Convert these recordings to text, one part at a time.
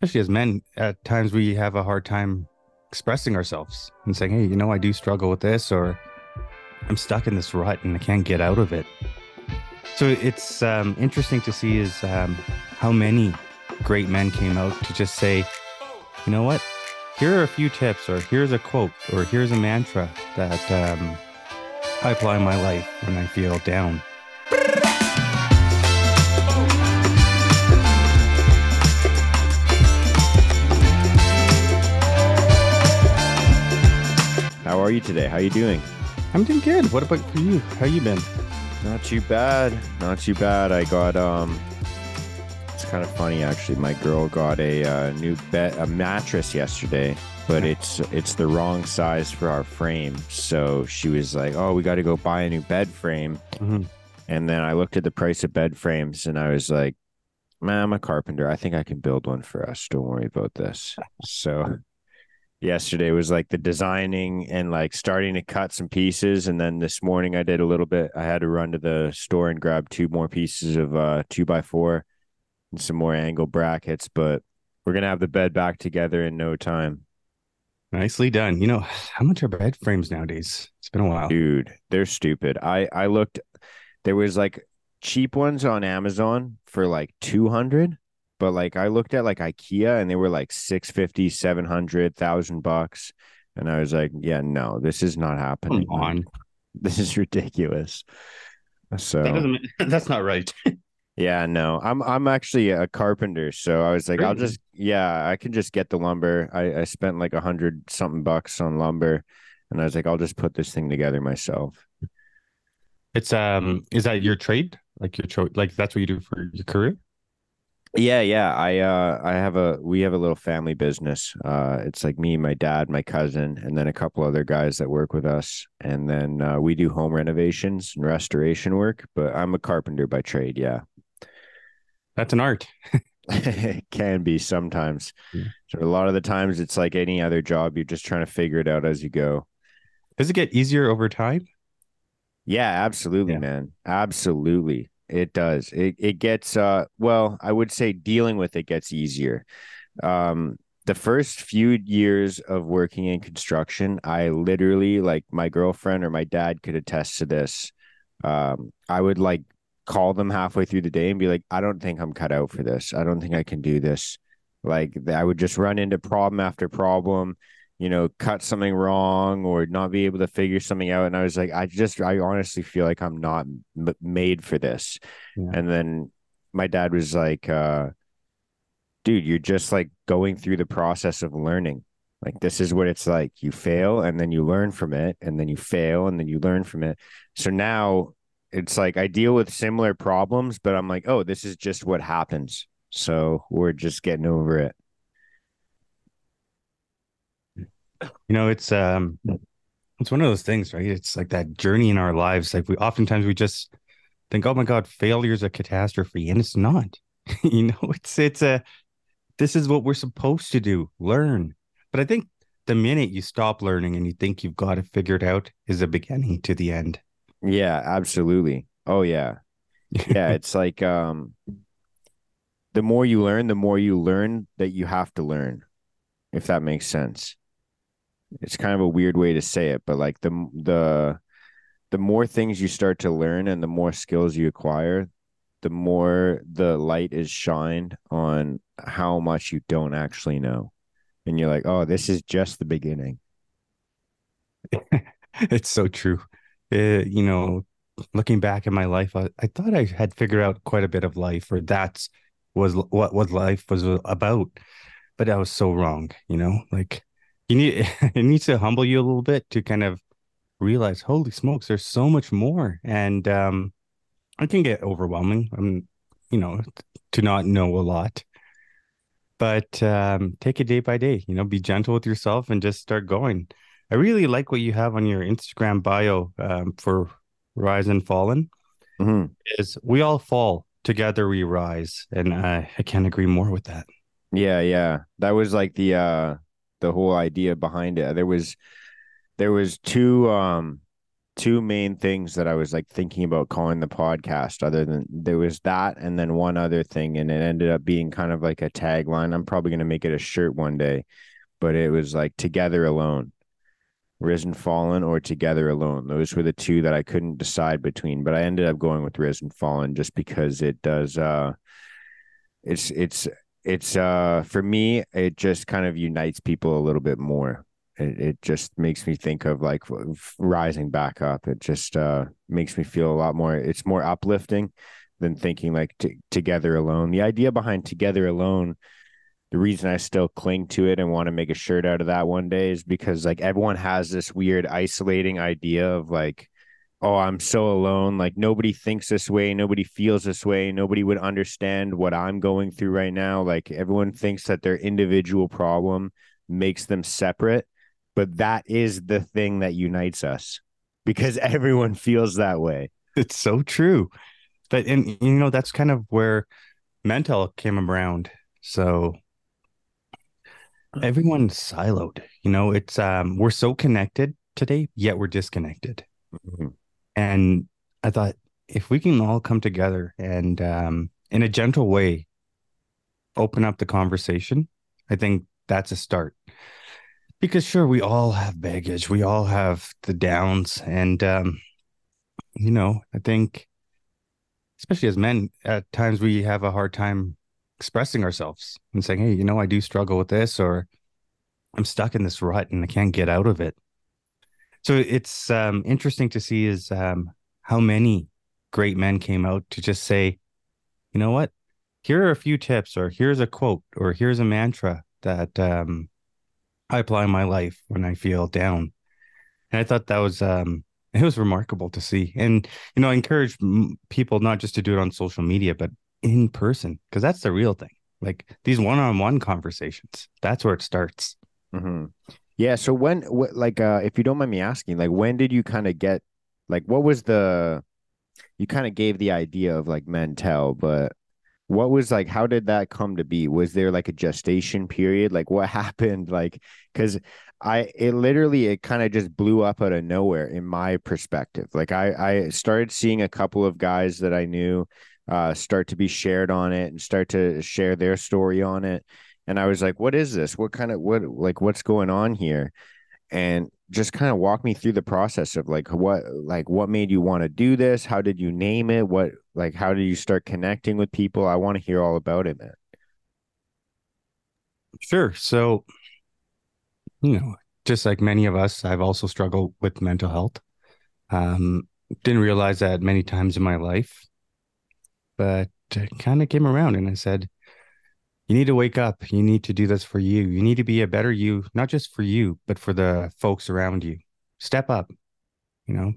especially as men, at times we have a hard time expressing ourselves and saying, "Hey, you know, I do struggle with this," or "I'm stuck in this rut and I can't get out of it." So it's um, interesting to see is um, how many great men came out to just say, "You know what? Here are a few tips, or here's a quote, or here's a mantra that um, I apply in my life when I feel down." Are you today? How are you doing? I'm doing good. What about for you? How you been? Not too bad. Not too bad. I got um it's kind of funny actually. My girl got a uh, new bed a mattress yesterday, but it's it's the wrong size for our frame. So she was like, "Oh, we got to go buy a new bed frame." Mhm. And then I looked at the price of bed frames and I was like, "Man, I'm a carpenter. I think I can build one for us. Don't worry about this." So yesterday was like the designing and like starting to cut some pieces and then this morning i did a little bit i had to run to the store and grab two more pieces of uh two by four and some more angle brackets but we're gonna have the bed back together in no time Nicely done. You know, how much are bed frames nowadays? It's been a while. dude they're stupid i i looked there was like cheap ones on amazon for like 200 but like i looked at like ikea and they were like 650 700 1000 bucks and i was like yeah no this is not happening Come on. this is ridiculous so That that's not right. yeah no i'm i'm actually a carpenter so i was like i'll just yeah i can just get the lumber i i spent like a hundred something bucks on lumber and i was like i'll just put this thing together myself It's um, is that your trade? Like your cho- like that's what you do for your career? Yeah, yeah. I uh I have a we have a little family business. Uh it's like me, my dad, my cousin, and then a couple other guys that work with us. And then uh we do home renovations and restoration work, but I'm a carpenter by trade, yeah. That's an art. it can be sometimes. Yeah. So a lot of the times it's like any other job, you're just trying to figure it out as you go. Does it get easier over time? Yeah, absolutely, Yeah. man. Absolutely. It does. It it gets uh well, I would say dealing with it gets easier. Um the first few years of working in construction, I literally like my girlfriend or my dad could attest to this. Um I would like call them halfway through the day and be like, I don't think I'm cut out for this. I don't think I can do this. Like I would just run into problem after problem you know, cut something wrong or not be able to figure something out. And I was like, I just, I honestly feel like I'm not m- made for this. Yeah. And then my dad was like, uh, dude, you're just like going through the process of learning. Like, this is what it's like. You fail and then you learn from it, and then you fail and then you learn from it. So now it's like I deal with similar problems, but I'm like, oh, this is just what happens. So we're just getting over it. You know, it's um, it's one of those things, right? It's like that journey in our lives. Like we oftentimes we just think, oh my God, failure is a catastrophe, and it's not. you know, it's it's a this is what we're supposed to do, learn. But I think the minute you stop learning and you think you've got it figured out is the beginning to the end. Yeah, absolutely. Oh yeah. Yeah, it's like um the more you learn, the more you learn that you have to learn. If that makes sense. It's kind of a weird way to say it, but like the the the more things you start to learn and the more skills you acquire, the more the light is shined on how much you don't actually know. And you're like, "Oh, this is just the beginning." it's so true. Uh, you know, looking back in my life, I, I thought I had figured out quite a bit of life, or that's was what what life was about. But I was so wrong. You know, like you need it needs to humble you a little bit to kind of realize, holy smokes, there's so much more, and um, it can get overwhelming. Um, you know, to not know a lot. But um, take it day by day. You know, be gentle with yourself and just start going. I really like what you have on your Instagram bio um, for Risen Fallen. Mhm. Is we all fall together, we rise, and I, I can't agree more with that. Yeah, yeah. That was like the uh the whole idea behind it. There was there was two um two main things that I was like thinking about calling the podcast, other than there was that and then one other thing. And it ended up being kind of like a tagline. I'm probably going to make it a shirt one day, but it was like Together Alone, Risen Fallen or Together Alone. Those were the two that I couldn't decide between, but I ended up going with Risen Fallen just because it does, uh, it's, it's, it's, uh, for me, it just kind of unites people a little bit more it, it just makes me think of like rising back up. It just uh, makes me feel a lot more. It's more uplifting than thinking like t- together alone. The idea behind together alone. The reason I still cling to it and want to make a shirt out of that one day is because like everyone has this weird isolating idea of like, oh, I'm so alone. Like nobody thinks this way, nobody feels this way, nobody would understand what I'm going through right now. Like everyone thinks that their individual problem makes them separate but that is the thing that unites us because everyone feels that way. It's so true. But and you know that's kind of where Mentell came around. So everyone's siloed. You know, it's um we're so connected today, yet we're disconnected. Mm-hmm. And I thought if we can all come together and um in a gentle way open up the conversation, I think that's a start. Because sure we all have baggage we all have the downs and um you know i think especially as men at times we have a hard time expressing ourselves and saying hey you know i do struggle with this or i'm stuck in this rut and i can't get out of it so it's um interesting to see is um how many great men came out to just say you know what here are a few tips or here's a quote or here's a mantra that um I apply in my life when I feel down. And I thought that was um it was remarkable to see. And you know, I encourage people not just to do it on social media, but in person because that's the real thing. Like these one-on-one conversations, that's where it starts. Mm-hmm. Yeah. So when, what, like, uh, if you don't mind me asking, like, when did you kind of get, like, what was the, you kind of gave the idea of like Mentell, but what was like how did that come to be? Was there like a gestation period? Like what happened? Like because i it literally it kind of just blew up out of nowhere in my perspective. Like i i started seeing a couple of guys that i knew uh start to be shared on it and start to share their story on it and i was like what is this? What kind of what like what's going on here? And just kind of walk me through the process of like what like what made you want to do this? How did you name it? What like how did you start connecting with people? I want to hear all about it man. Sure. So you know just like many of us i've also struggled with mental health. Um didn't realize that many times in my life but kind of came around and i said you need to wake up. You need to do this for you. You need to be a better you, not just for you, but for the folks around you. Step up, you know.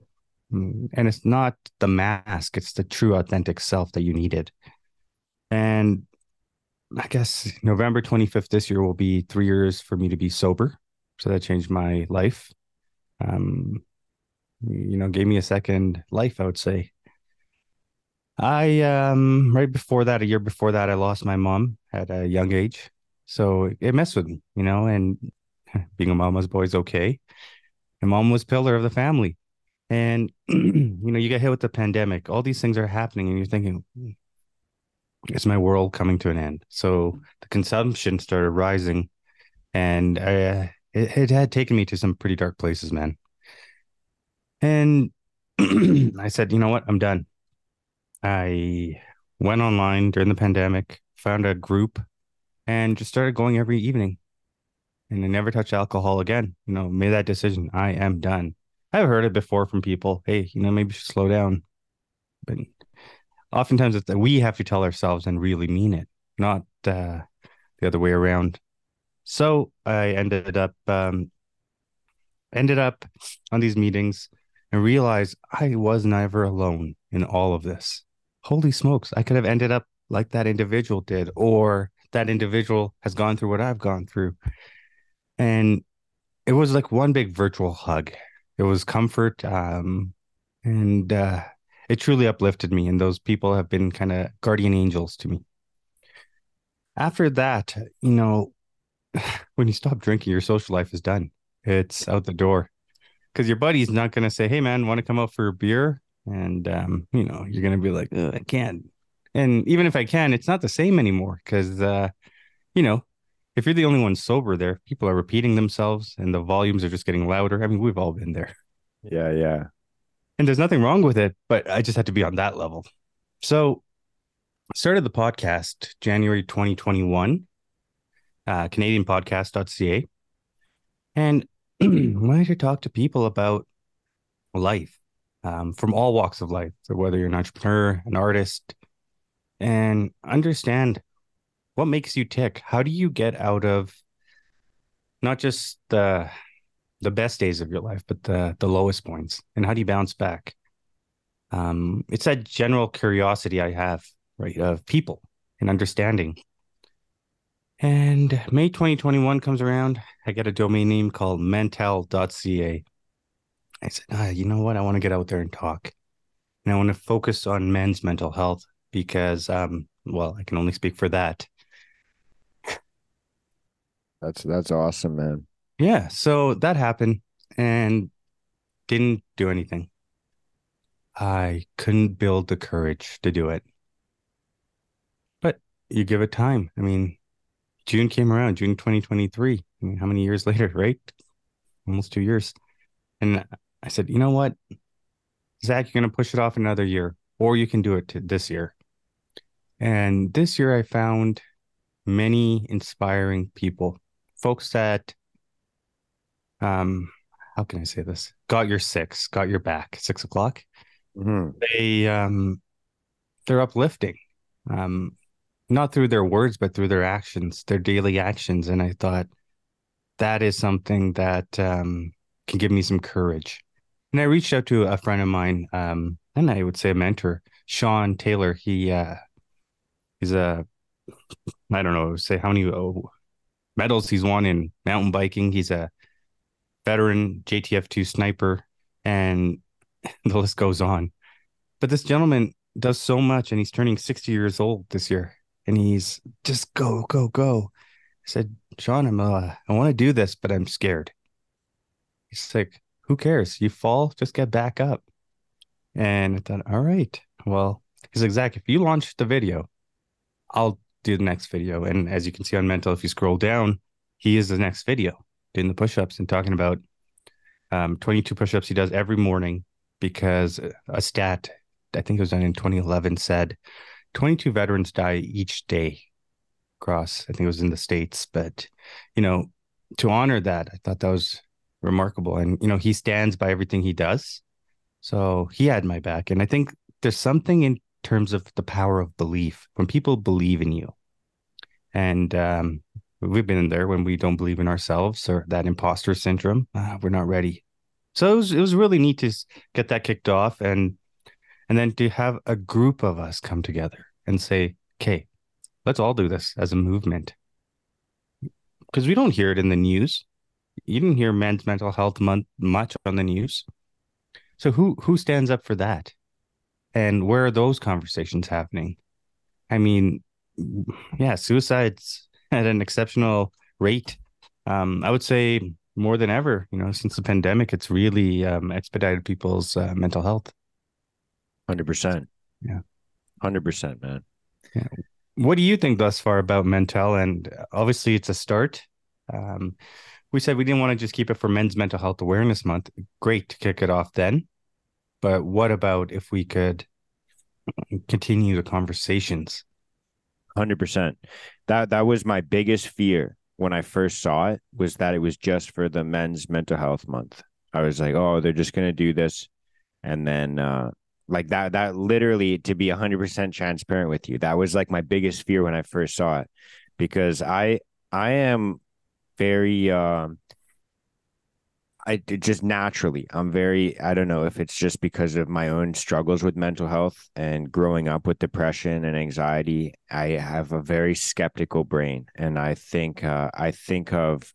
Mm, and it's not the mask, it's the true, authentic self that you needed. And I guess November 25th this year will be three years for me to be sober. So that changed my life. Um, you know, gave me a second life, I would say. I um right before that, a year before that, I lost my mom at a young age. So it messed with me, you know, and being a mama's boy is okay. And mom was pillar of the family. And you know, you get hit with the pandemic, all these things are happening, and you're thinking, is my world coming to an end? So the consumption started rising, and I, uh, it, it had taken me to some pretty dark places, man. And I said, you know what? I'm done. I went online during the pandemic, found a group, and just started going every evening. And I never touched alcohol again. You know, made that decision. I am done. I've heard it before from people. Hey, you know, maybe you should slow down. But oftentimes it's that we have to tell ourselves and really mean it, not uh, the other way around. So I ended up um, ended up on these meetings and realized I was never alone in all of this holy smokes, I could have ended up like that individual did, or that individual has gone through what I've gone through. And it was like one big virtual hug. It was comfort. Um, and uh, it truly uplifted me. And those people have been kind of guardian angels to me. After that, you know, when you stop drinking, your social life is done. It's out the door. because your buddy's not going to say, "Hey, man, want to come out for a beer?" And um, you know, you're going to be like, "I can't." And even if I can, it's not the same anymore because, uh, you know, if you're the only one sober there, people are repeating themselves and the volumes are just getting louder. I mean, we've all been there. Yeah, yeah. And there's nothing wrong with it, but I just had to be on that level. So, started the podcast January 2021, uh, CanadianPodcast.ca. And wanted to talk to people about life um, from all walks of life. So, whether you're an entrepreneur, an artist, and understand what makes you tick. How do you get out of not just the the best days of your life, but the the lowest points, and how do you bounce back? Um, it's that general curiosity I have, right, of people and understanding. And May 2021 comes around. I get a domain name called mentell.ca. I said, ah, you know what? I want to get out there and talk. And I want to focus on men's mental health because, um, well, I can only speak for that. That's that's awesome, man. Yeah. So that happened and didn't do anything. I couldn't build the courage to do it. But you give it time. I mean, June came around, June 2023. I mean, how many years later, right? Almost two years. And I said, you know what? Zak, you're going to push it off another year, or you can do it this year. And this year, I found many inspiring people, folks that, um, how can I say this? Got your six, got your back, six o'clock. Mhm. They, um, they're uplifting. Um, not through their words, but through their actions, their daily actions. And I thought that is something that um, can give me some courage. And I reached out to a friend of mine, um, and I would say a mentor, Sean Taylor. He uh, he's a I don't know, say how many oh, medals he's won in mountain biking. He's a veteran JTF two sniper, and the list goes on. But this gentleman does so much, and he's turning sixty years old this year and he's just go, go, go. I said, Sean, I'm uh, I want to do this, but I'm scared. He's like, who cares? You fall, just get back up. And I thought, all right. Well, he's like, Zak, if you launch the video, I'll do the next video. And as you can see on Mentell, if you scroll down, he is the next video doing the push-ups and talking about um, 22 push-ups he does every morning because a stat, I think it was done in 2011, said 22 veterans die each day across, I think it was in the States. But, you know, to honor that, I thought that was remarkable. And, you know, he stands by everything he does. So he had my back. And I think there's something in terms of the power of belief when people believe in you. And um, we've been in there when we don't believe in ourselves or that imposter syndrome. Uh, we're not ready. So it was, it was really neat to get that kicked off and and then to have a group of us come together and say, okay, let's all do this as a movement. Because we don't hear it in the news. You didn't hear men's mental health month much on the news. So who who stands up for that? And where are those conversations happening? I mean, yeah, suicides at an exceptional rate. Um, I would say more than ever, you know, since the pandemic, it's really um, expedited people's uh, mental health. Hundred percent. Yeah. Hundred percent, man. Yeah. What do you think thus far about Mentell? And obviously, it's a start. Um, we said we didn't want to just keep it for Men's Mental Health Awareness Month. Great to kick it off then. But what about if we could continue the conversations? Hundred percent. That that was my biggest fear when I first saw it was that it was just for the Men's Mental Health Month. I was like, oh, they're just gonna do this, and then uh, like that that literally to be 100% transparent with you that was like my biggest fear when i first saw it because i i am very um I just naturally, I'm very, I don't know if it's just because of my own struggles with mental health and growing up with depression and anxiety. I have a very skeptical brain. And I think, uh, I think of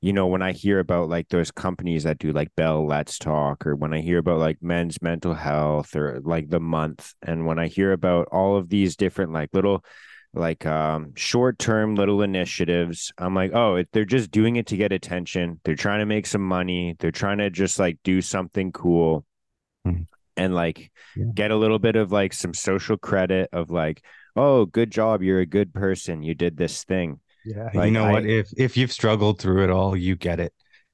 you know, when I hear about like those companies that do like Bell Let's Talk, or when I hear about like men's mental health or like the month, and when I hear about all of these different like little like um short term little initiatives. I'm like, oh, it, they're just doing it to get attention. They're trying to make some money. They're trying to just like do something cool. Mhm. And like Yeah. get a little bit of like some social credit of like, oh, good job. You're a good person. You did this thing. Yeah, Like, you know what? If if you've struggled through it all, you get it.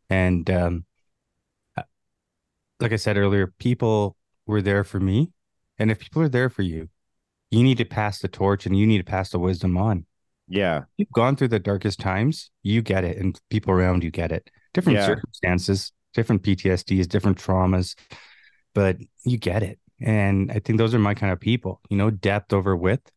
And um, uh, like I said earlier, people were there for me, and if people are there for you, you need to pass the torch and you need to pass the wisdom on. Yeah. You've gone through the darkest times, you get it, and people around you get it. Different Yeah. circumstances, different PTSDs, different traumas, but you get it. And I think those are my kind of people, you know, depth over width.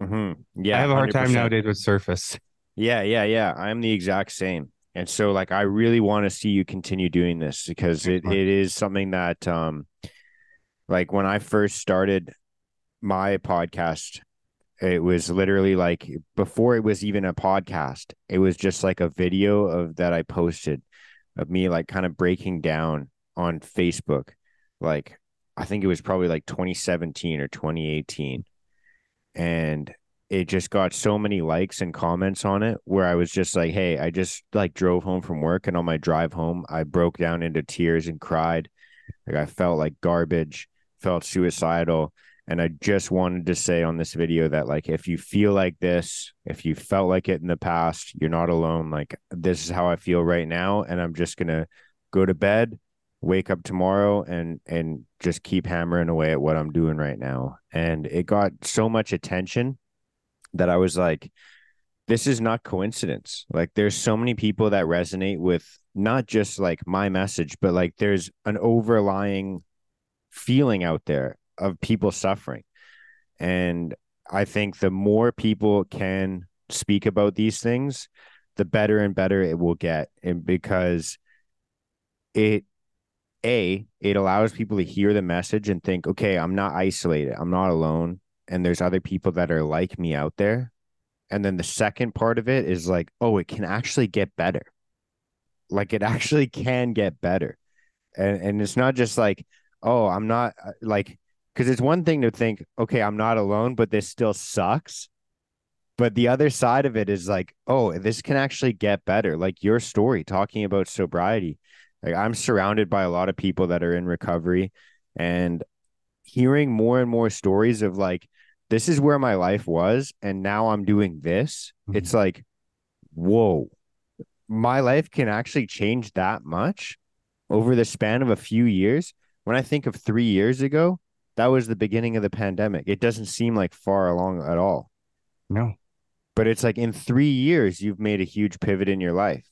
hmm Yeah. I have a hard time 100%. nowadays with surface. Yeah, yeah, yeah. I'm the exact same. And so like I really want to see you continue doing this because it, it is something that um like when I first started my podcast, it was literally like before it was even a podcast, it was just like a video of that I posted of me like kind of breaking down on Facebook. Like I think it was probably like 2017 or 2018. And it just got so many likes and comments on it where I was just like, hey, I just like drove home from work and on my drive home, I broke down into tears and cried. Like I felt like garbage, felt suicidal. And I just wanted to say on this video that, like, if you feel like this, if you felt like it in the past, you're not alone. Like, this is how I feel right now. And I'm just going to go to bed, wake up tomorrow and and just keep hammering away at what I'm doing right now. And it got so much attention that I was like, this is not coincidence. Like there's so many people that resonate with not just like my message, but like there's an overlying feeling out there of people suffering. And I think the more people can speak about these things, the better and better it will get. And because it a it allows people to hear the message and think okay i'm not isolated. I'm not alone. And there's other people that are like me out there. And then the second part of it is like oh it can actually get better. Like it actually can get better. And and it's not just like oh i'm not uh, like because it's one thing to think okay i'm not alone but this still sucks but the other side of it is like oh this can actually get better like your story talking about sobriety like I'm surrounded by a lot of people that are in recovery and hearing more and more stories of like this is where my life was and now I'm doing this. Mhm. It's like whoa. My life can actually change that much over the span of a few years. When I think of 3 years ago, that was the beginning of the pandemic. It doesn't seem like far along at all. No. But it's like in 3 years you've made a huge pivot in your life.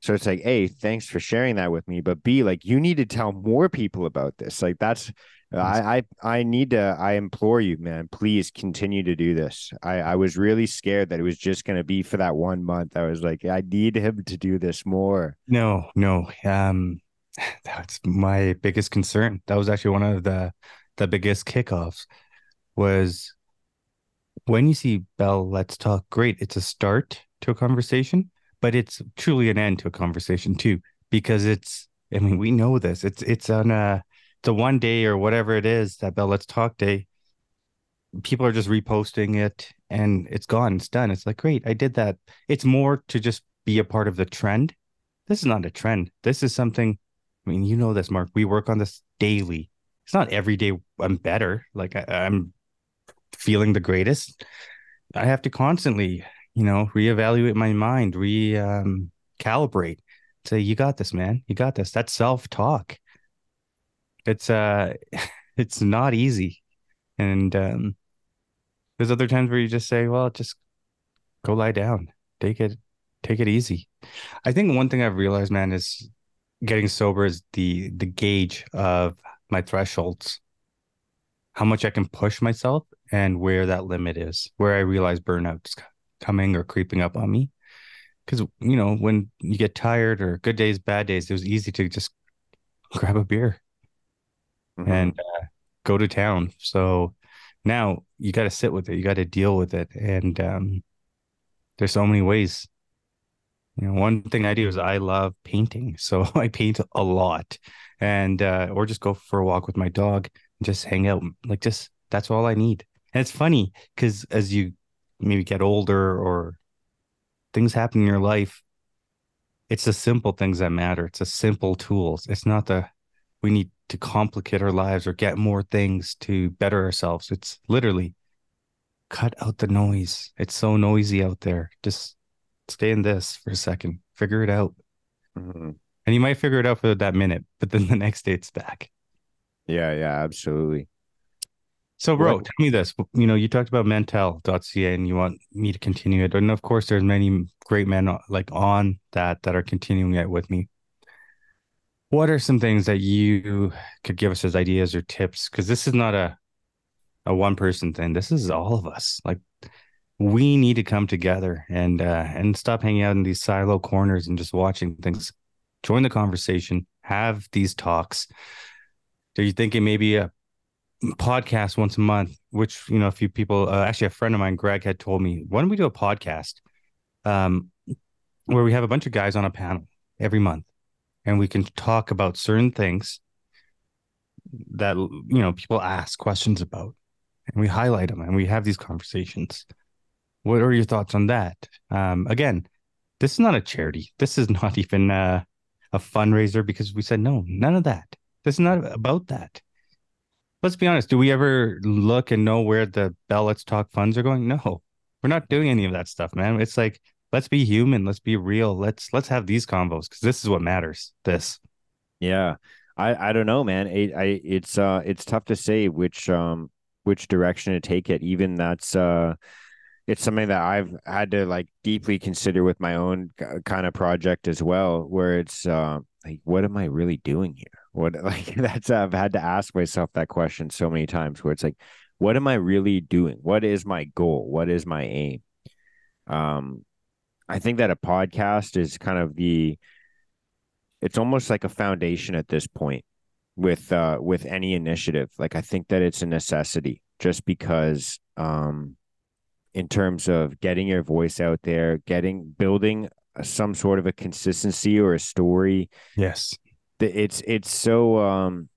So it's like, A, thanks for sharing that with me. But B, like you need to tell more people about this. Like that's I I I need to I implore you, man, please continue to do this. I, I was really scared that it was just gonna be for that one month. I was like, I need him to do this more. No, no. Um, that's my biggest concern. That was actually one of the the biggest kickoffs was when you see Bell, let's talk. Great, it's a start to a conversation, but it's truly an end to a conversation too, because it's. I mean, we know this. It's it's on a a one day or whatever it is that Bell Let's Talk Day. People are just reposting it, and it's gone. It's done. It's like great, I did that. It's more to just be a part of the trend this is not a trend. This is something. I mean, you know this, Mark. We work on this daily. It's not every day I'm better. Like I, I'm feeling the greatest. I have to constantly, you know, reevaluate my mind, re um, calibrate. Say, you got this, man. You got this. That's self talk. It's uh, it's not easy, and um, there's other times where you just say, well, just go lie down, take it, take it easy. I think one thing I've realized, man, is getting sober is the the gauge of my thresholds, how much I can push myself, and where that limit is, where I realize burnout's coming or creeping up on me. Because you know, when you get tired or good days, bad days, it was easy to just grab a beer Mhm. and uh, go to town. So now you got to sit with it. You got to deal with it, and um, there's so many ways. You know, one thing I do is I love painting, so I paint a lot, and uh, or just go for a walk with my dog and just hang out. Like just that's all I need. And it's funny because as you maybe get older or things happen in your life, it's the simple things that matter. It's the simple tools. It's not the we need to complicate our lives or get more things to better ourselves. It's literally cut out the noise. It's so noisy out there. Just stay in this for a second, figure it out. Mm-hmm. And you might figure it out for that minute, but then the next day it's back. Yeah, yeah, absolutely. So, bro, what? tell me this. You know, you talked about mentell.ca and you want me to continue it. And of course, there's many great men like on that that are continuing it with me. What are some things that you could give us as ideas or tips? Because this is not a a one person thing. This is all of us. Like we need to come together and uh, and stop hanging out in these silo corners and just watching things. Join the conversation. Have these talks. Are you thinking maybe a podcast once a month, which you know a few people, uh, actually a friend of mine, Greg, had told me, why don't we do a podcast, um, where we have a bunch of guys on a panel every month, and we can talk about certain things that you know people ask questions about, and we highlight them and we have these conversations. What are your thoughts on that? Um, again, this is not a charity. This is not even uh, a fundraiser because we said no, none of that. This is not about that let's be honest. Do we ever look and know where the Bell Let's Talk funds are going? No, we're not doing any of that stuff, man. It's like let's be human, let's be real, let's let's have these combos because this is what matters. This. Yeah, I I don't know, man. It, I it's uh it's tough to say which um which direction to take it. Even that's uh it's something that I've had to like deeply consider with my own kind of project as well, where it's uh, like, what am I really doing here? What like that's I've had to ask myself that question so many times where it's like, what am I really doing? What is my goal? What is my aim? Um, I think that a podcast is kind of the it's almost like a foundation at this point with uh with any initiative. Like I think that it's a necessity just because um in terms of getting your voice out there, getting building some sort of a consistency or a story. Yes. It's it's so um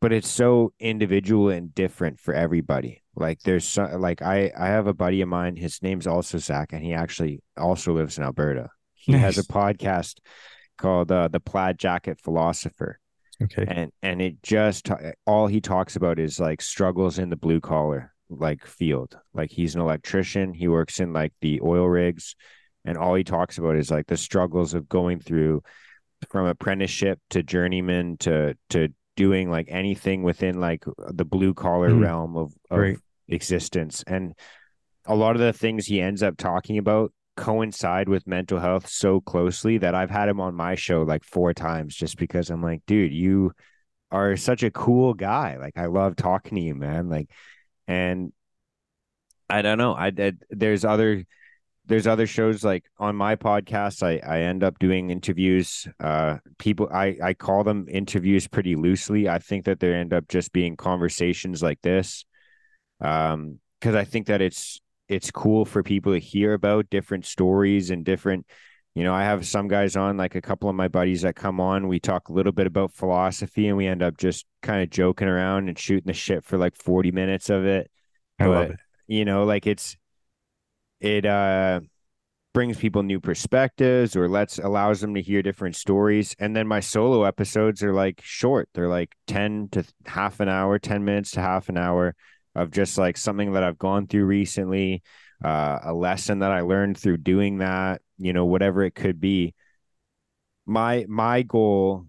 but it's so individual and different for everybody. Like there's so, like i i have a buddy of mine his name's also zach and he actually also lives in alberta. He nice. has a podcast called uh, the plaid jacket philosopher. Okay. And and it just all he talks about is like struggles in the blue collar like field like he's an electrician he works in like the oil rigs and all he talks about is like the struggles of going through from apprenticeship to journeyman to to doing like anything within like the blue collar mm. realm of, of existence and a lot of the things he ends up talking about coincide with mental health so closely that I've had him on my show like four times just because I'm like, dude, you are such a cool guy. Like I love talking to you, man. Like, and I don't know. I, I there's other there's other shows like on my podcast i i end up doing interviews uh people i i call them interviews pretty loosely i think that they end up just being conversations like this um because i think that it's it's cool for people to hear about different stories and different you know i have some guys on like a couple of my buddies that come on we talk a little bit about philosophy and we end up just kind of joking around and shooting the shit for like 40 minutes of it. I but, love it. you know like it's it uh brings people new perspectives or lets allows them to hear different stories. And then my solo episodes are like short. They're like 10 to half an hour 10 minutes to half an hour of just like something that i've gone through recently uh, a lesson that i learned through doing that you know whatever it could be. My my goal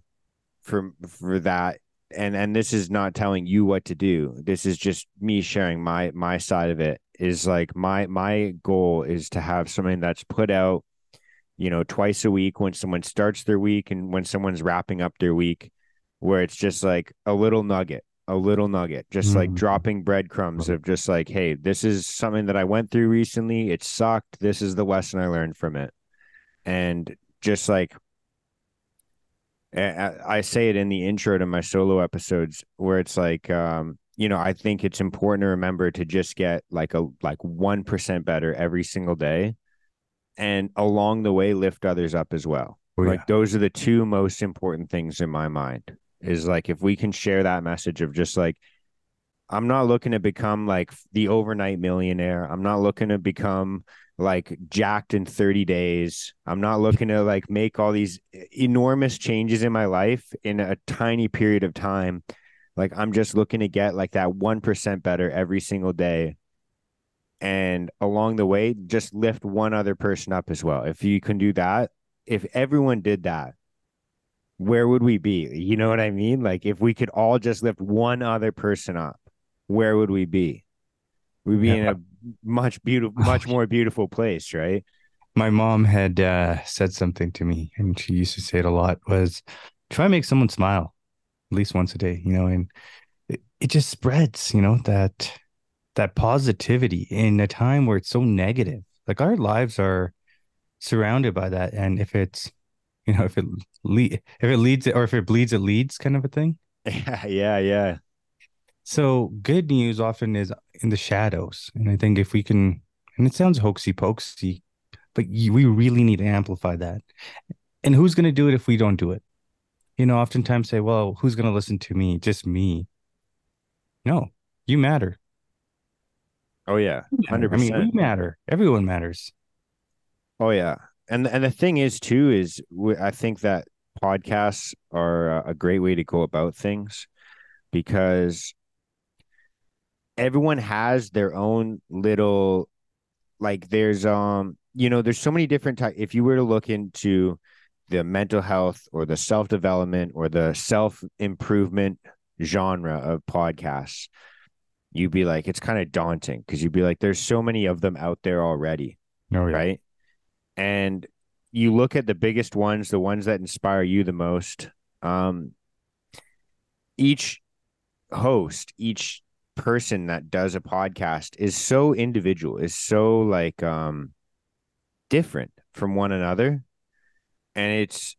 for for that and and this is not telling you what to do. This is just me sharing my my side of it is like my my goal is to have something that's put out you know twice a week when someone starts their week and when someone's wrapping up their week where it's just like a little nugget a little nugget just mm-hmm. like dropping breadcrumbs of just like hey this is something that i went through recently. It sucked. This is the lesson i learned from it and just like I say it in the intro to my solo episodes where it's like, um, you know, I think it's important to remember to just get like a like 1% better every single day and along the way lift others up as well. Oh, like yeah. those are the two most important things in my mind. Is like if we can share that message of just like I'm not looking to become like the overnight millionaire. I'm not looking to become like jacked in 30 days. I'm not looking to like make all these enormous changes in my life in a tiny period of time. Like I'm just looking to get like that 1% better every single day. And along the way, just lift one other person up as well. If you can do that, if everyone did that, where would we be? You know what I mean? Like if we could all just lift one other person up, where would we be? We'd be in a much beautiful, much more beautiful place, right? My mom had uh, said something to me, and she used to say it a lot. Was try and make someone smile at least once a day, you know, and it, it just spreads, you know, that that positivity in a time where it's so negative. Like our lives are surrounded by that, and if it's you know if it le- if it leads or if it bleeds it leads kind of a thing yeah yeah yeah so good news often is in the shadows and i think if we can and it sounds hoaxy pokesy but you, we really need to amplify that. And who's going to do it if we don't do it? You know oftentimes say well who's going to listen to me? Just me. No you matter. Oh yeah 100% i mean we matter. Everyone matters. Oh yeah. And and the thing is too is I think that podcasts are a great way to go about things because everyone has their own little like there's um you know there's so many different types if you were to look into the mental health or the self development or the self improvement genre of podcasts you'd be like it's kind of daunting because you'd be like there's so many of them out there already oh, yeah. right and you look at the biggest ones, the ones that inspire you the most. Um, each host, each person that does a podcast is so individual, is so like um different from one another. And it's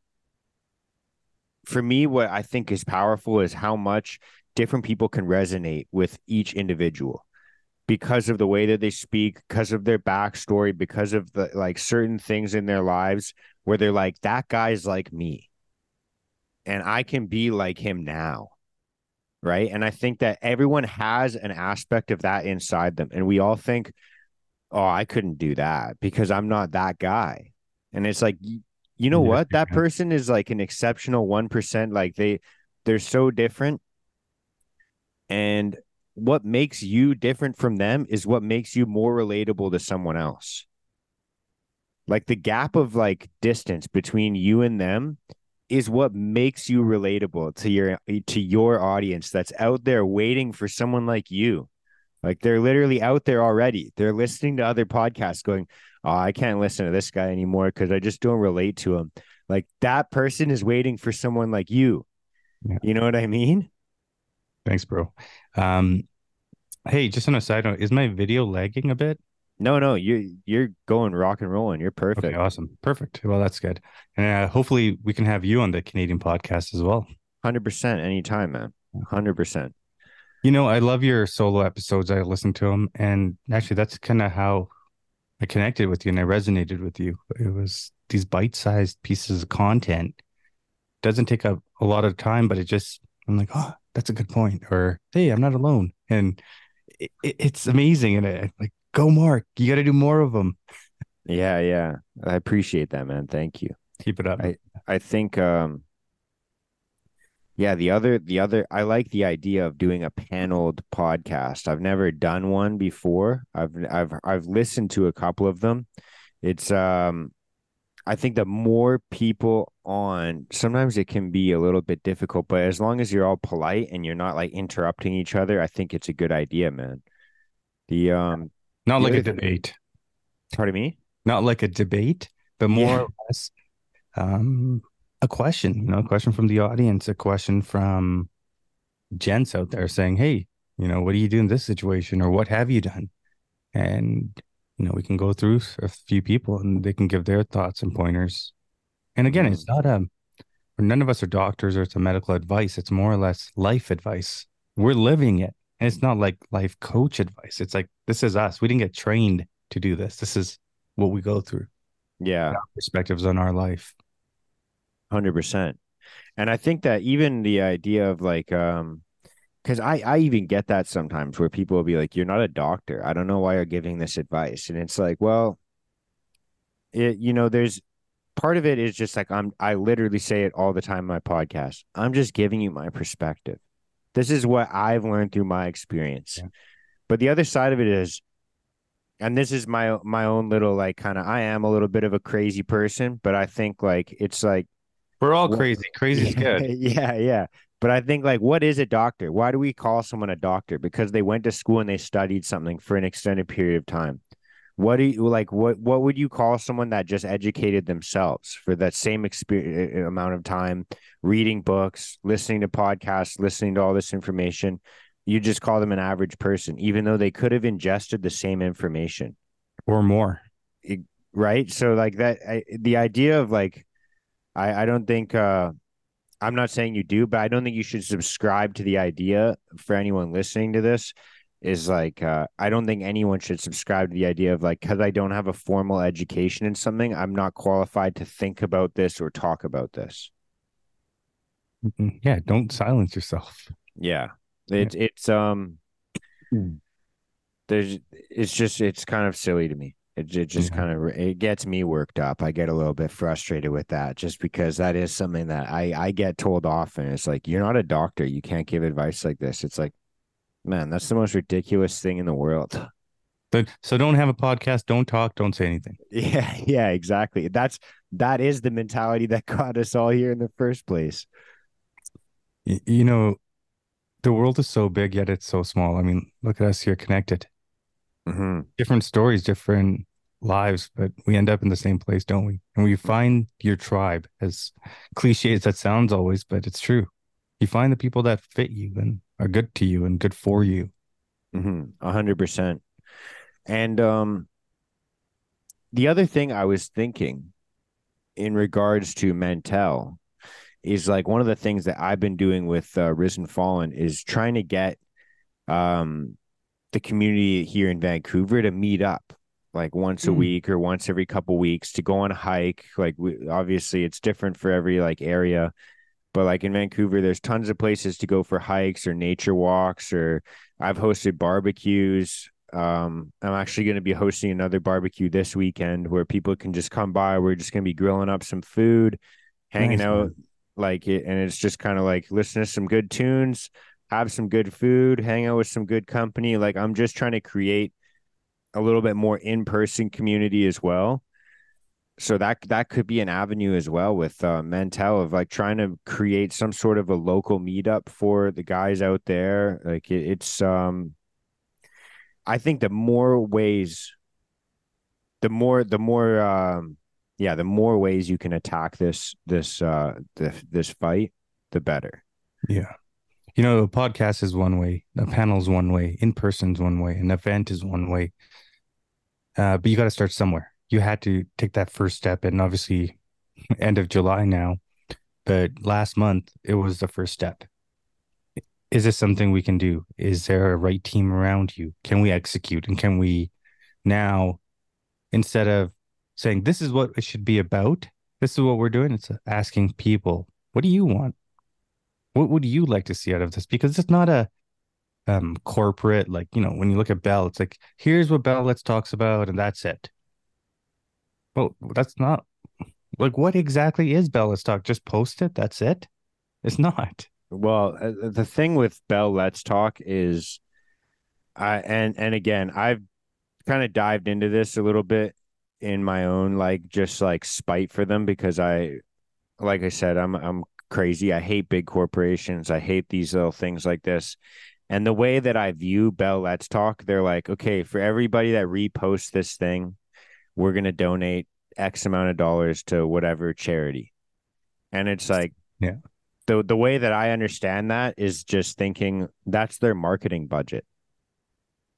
for me, what I think is powerful is how much different people can resonate with each individual because of the way that they speak, because of their backstory, because of the like certain things in their lives where they're like, that guy's like me. And I can be like him now. Right. And I think that everyone has an aspect of that inside them. And we all think, oh, I couldn't do that because I'm not that guy. And it's like, you know yeah, what? That person is like an exceptional 1%. Like they, they're so different. And what makes you different from them is what makes you more relatable to someone else. Like the gap of like distance between you and them is what makes you relatable to your to your audience that's out there waiting for someone like you. Like they're literally out there already. They're listening to other podcasts going, "Oh, I can't listen to this guy anymore cuz I just don't relate to him." Like that person is waiting for someone like you. Yeah. You know what I mean? Thanks, bro. Um, hey, just on a side note, is my video lagging a bit? No, no, you you're going rock and rolling. You're perfect. Okay, awesome, perfect. Well, that's good, and uh, hopefully we can have you on the Canadian podcast as well. Hundred percent, anytime, man. Hundred percent. You know, I love your solo episodes. I listen to them, and actually, that's kind of how I connected with you and I resonated with you. It was these bite-sized pieces of content. Doesn't take up a lot of time, but it just I'm like, oh, that's a good point. Or hey, I'm not alone. And it, it's amazing. And I, like, go Mark, you got to do more of them. Yeah, yeah. I appreciate that, man. Thank you. Keep it up. I I think um yeah, the other the other I like the idea of doing a paneled podcast. I've never done one before. I've I've I've listened to a couple of them. It's um I think the more people on, sometimes it can be a little bit difficult, but as long as you're all polite and you're not like interrupting each other, I think it's a good idea, man. The um not like a debate. Pardon me? Not like a debate, but more yeah. or less um a question, you know, a question from the audience, a question from gents out there saying, Hey, you know, what do you do in this situation? Or what have you done? And you know we can go through a few people and they can give their thoughts and pointers and again it's not a um, none of us are doctors or it's a medical advice it's more or less life advice we're living it and it's not like life coach advice. It's like this is us. We didn't get trained to do this. This is what we go through. Yeah. Perspectives on our life. 100% and i think that even the idea of like um because I I even get that sometimes where people will be like, "You're not a doctor. I don't know why you're giving this advice," and it's like, well, it you know, there's part of it is just like I'm I literally say it all the time in my podcast. I'm just giving you my perspective. This is what I've learned through my experience. Yeah. But the other side of it is and this is my my own little like kind of I am a little bit of a crazy person, but I think like it's like We're all crazy. Crazy is yeah, good. yeah, yeah. But I think like what is a doctor? Why do we call someone a doctor? Because they went to school and they studied something for an extended period of time. What do you like what what would you call someone that just educated themselves for that same experience amount of time, reading books, listening to podcasts, listening to all this information? You just call them an average person, even though they could have ingested the same information Or more. right so like that I, the idea of like i i don't think uh i'm not saying you do but i don't think you should subscribe to the idea for anyone listening to this is like uh i don't think anyone should subscribe to the idea of like because i don't have a formal education in something i'm not qualified to think about this or talk about this Mhm. Yeah, don't silence yourself. yeah it's it's um Mm. there's it's just it's kind of silly to me it, it just Yeah. kind of it gets me worked up i get a little bit frustrated with that just because that is something that i i get told often it's like you're not a doctor you can't give advice like this it's like man that's the most ridiculous thing in the world So, so don't have a podcast. Don't talk. Don't say anything. yeah yeah exactly that's that is the mentality that got us all here in the first place Y- you know, the world is so big, yet it's so small. I mean, look at us here connected. hmm Different stories, different lives, but we end up in the same place, don't we? And we find your tribe, as cliche as that sounds always, but it's true. You find the people that fit you and are good to you and good for you. hmm A hundred percent. And um the other thing I was thinking in regards to Mentell is like one of the things that I've been doing with uh, Risen Fallen is trying to get um the community here in Vancouver to meet up like once a Mm. week or once every couple weeks to go on a hike like we, obviously it's different for every like area but like in Vancouver there's tons of places to go for hikes or nature walks or I've hosted barbecues. Um I'm actually going to be hosting another barbecue this weekend where people can just come by. We're just going to be grilling up some food hanging Nice, out man. like it and it's just kind of like listen to some good tunes have some good food hang out with some good company. Like i'm just trying to create a little bit more in-person community as well so that that could be an avenue as well with uh Mentell of like trying to create some sort of a local meetup for the guys out there like it, it's um i think the more ways the more the more um yeah the more ways you can attack this this uh the, this fight the better Yeah. You know, a podcast is one way, a panel is one way, in person's one way, an event is one way. Uh, but you got to start somewhere. You had to take that first step, and obviously, end of July now, but last month it was the first step. Is this something we can do? Is there a right team around you? Can we execute? And can we now, instead of saying this is what it should be about, this is what we're doing, it's asking people, what do you want? What would you like to see out of this? Because it's not a um corporate like you know when you look at Bell, it's like here's what Bell Let's talks about and that's it. Well, that's not like what exactly is Bell Let's Talk? Just post it. That's it. It's not. well uh, the thing with bell let's talk is i and and again i've kind of dived into this a little bit in my own like just like spite for them because i like i said i'm i'm crazy i hate big corporations i hate these little things like this and the way that i view bell let's talk they're like okay for everybody that reposts this thing we're going to donate x amount of dollars to whatever charity and it's like Yeah. the the way that i understand that is just thinking that's their marketing budget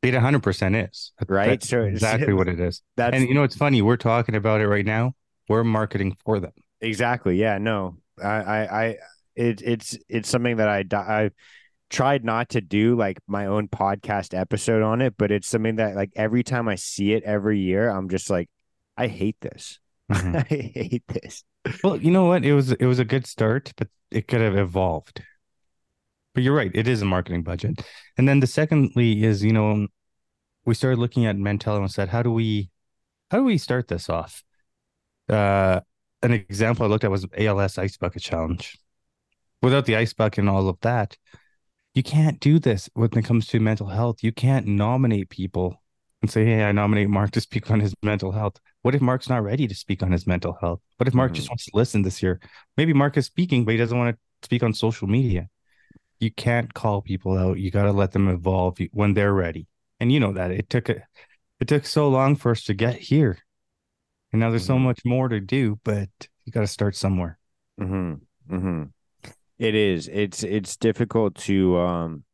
It 100% is. Right? That's So exactly what it is. that's And you know, it's funny. We're talking about it right now. We're marketing for them. Exactly. Yeah. No. I. I. I it, it's it's something that I I tried not to do like my own podcast episode on it, but it's something that like every time I see it every year, I'm just like, I hate this. Mhm. I hate this. well, you know what? It was it was a good start, but it could have evolved. but you're right. It is a marketing budget. And then the secondly is, you know, we started looking at Mentell and said, how do we, how do we start this off? Uh, an example I looked at was ALS Ice Bucket Challenge. Without the ice bucket and all of that, you can't do this when it comes to mental health. You can't nominate people and say, "Hey, I nominate Mark to speak on his mental health." What if Mark's not ready to speak on his mental health? What if Mark mm-hmm. just wants to listen this year? Maybe Mark is speaking, but he doesn't want to speak on social media. You can't call people out. You got to let them evolve when they're ready. And you know that it took a, it took so long for us to get here, and now there's mm-hmm. so much more to do. But you got to start somewhere. Hmm. Hmm. It is. It's it's difficult to um.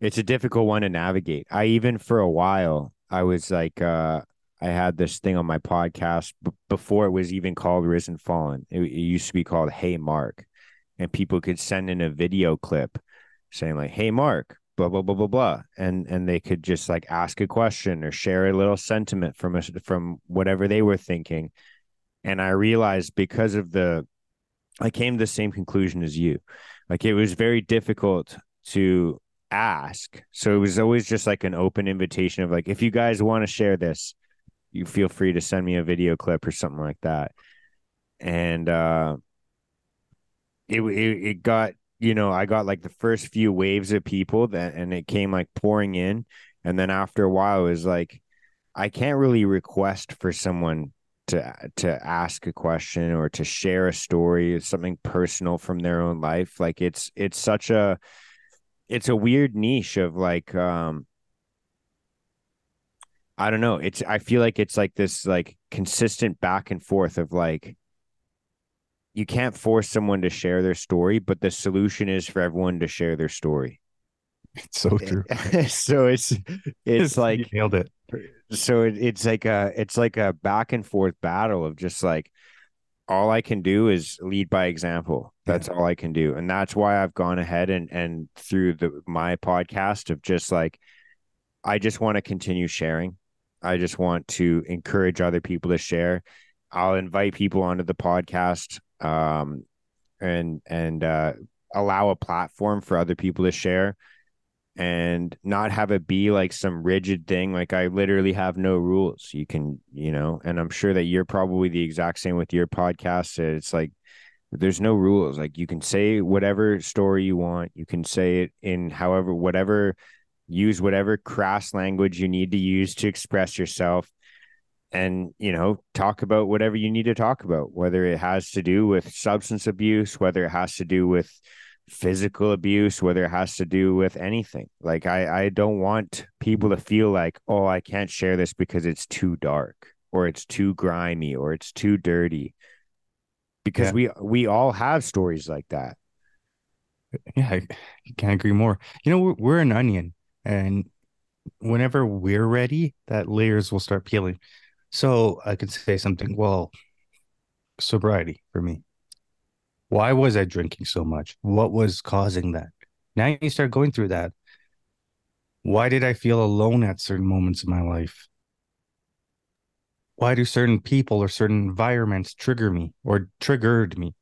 It's a difficult one to navigate. I even for a while I was like uh I had this thing on my podcast b- before it was even called Risen Fallen. It, it used to be called Hey Mark, and people could send in a video clip saying like Hey Mark, blah blah blah blah blah and and they could just like ask a question or share a little sentiment from us from whatever they were thinking and i realized because of the i came to the same conclusion as you. Like it was very difficult to ask. So it was always just like an open invitation of like if you guys want to share this you feel free to send me a video clip or something like that. And uh it, it, it got you know, I got like the first few waves of people that, and it came like pouring in. And then after a while, it was like, I can't really request for someone to to ask a question or to share a story, something personal from their own life. Like it's it's such a it's a weird niche of like um I don't know. It's I feel like it's like this like consistent back and forth of like you can't force someone to share their story, but the solution is for everyone to share their story. It's so true. so it's it's like you nailed it. So it, it's like a it's like a back and forth battle of just like all I can do is lead by example. That's yeah. all I can do, and that's why I've gone ahead and and through the my podcast of just like I just want to continue sharing. I just want to encourage other people to share. I'll invite people onto the podcast um, and and uh, allow a platform for other people to share and not have it be like some rigid thing like i literally have no rules. You can you know and i'm sure that you're probably the exact same with your podcast. It's like there's no rules. Like you can say whatever story you want. You can say it in however whatever use whatever crass language you need to use to express yourself and you know talk about whatever you need to talk about whether it has to do with substance abuse whether it has to do with physical abuse whether it has to do with anything. Like i i don't want people to feel like oh i can't share this because it's too dark or it's too grimy or it's too dirty. Because yeah. we we all have stories like that. Yeah i can't agree more. You know we're, we're an onion and whenever we're ready that layers will start peeling. So I could say something, well, sobriety for me. Why was I drinking so much? What was causing that? Now you start going through that. Why did I feel alone at certain moments in my life? Why do certain people or certain environments trigger me or triggered me?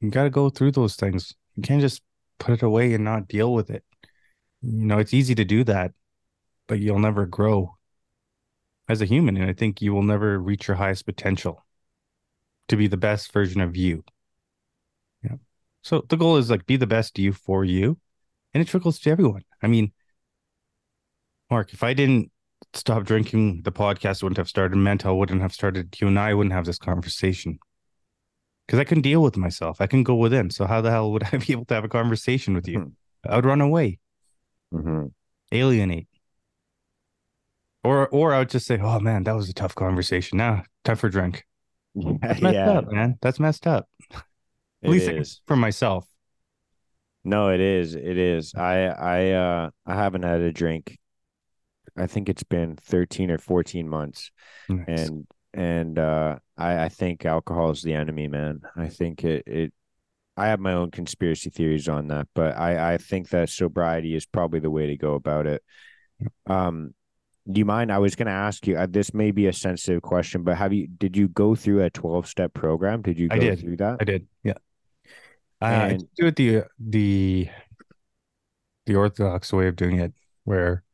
You got to go through those things. You can't just put it away and not deal with it. You know, it's easy to do that, but you'll never grow as a human. And I think you will never reach your highest potential to be the best version of you. Yeah. So the goal is like be the best you for you. And it trickles to everyone. I mean, Mark, if I didn't stop drinking, the podcast wouldn't have started. Mentell wouldn't have started. You and I wouldn't have this conversation because I couldn't deal with myself. I can go within. So how the hell would I be able to have a conversation with you? Mm-hmm. I would run away, mm-hmm. alienate. Or or I would just say, "Oh man, that was a tough conversation. Now, for a drink." That's messed yeah. up, man. That's messed up. At least is. for myself. No, it is. It is. I I uh I haven't had a drink. I think it's been 13 or 14 months. Nice. And and uh I I think alcohol is the enemy, man. I think it it I have my own conspiracy theories on that, but I I think that sobriety is probably the way to go about it. Um do you mind? I was going to ask you. Uh, this may be a sensitive question, but have you? Did you go through a twelve step program? Did you? Go I did through that. I did. Yeah. Uh, And do it the the the orthodox way of doing it, where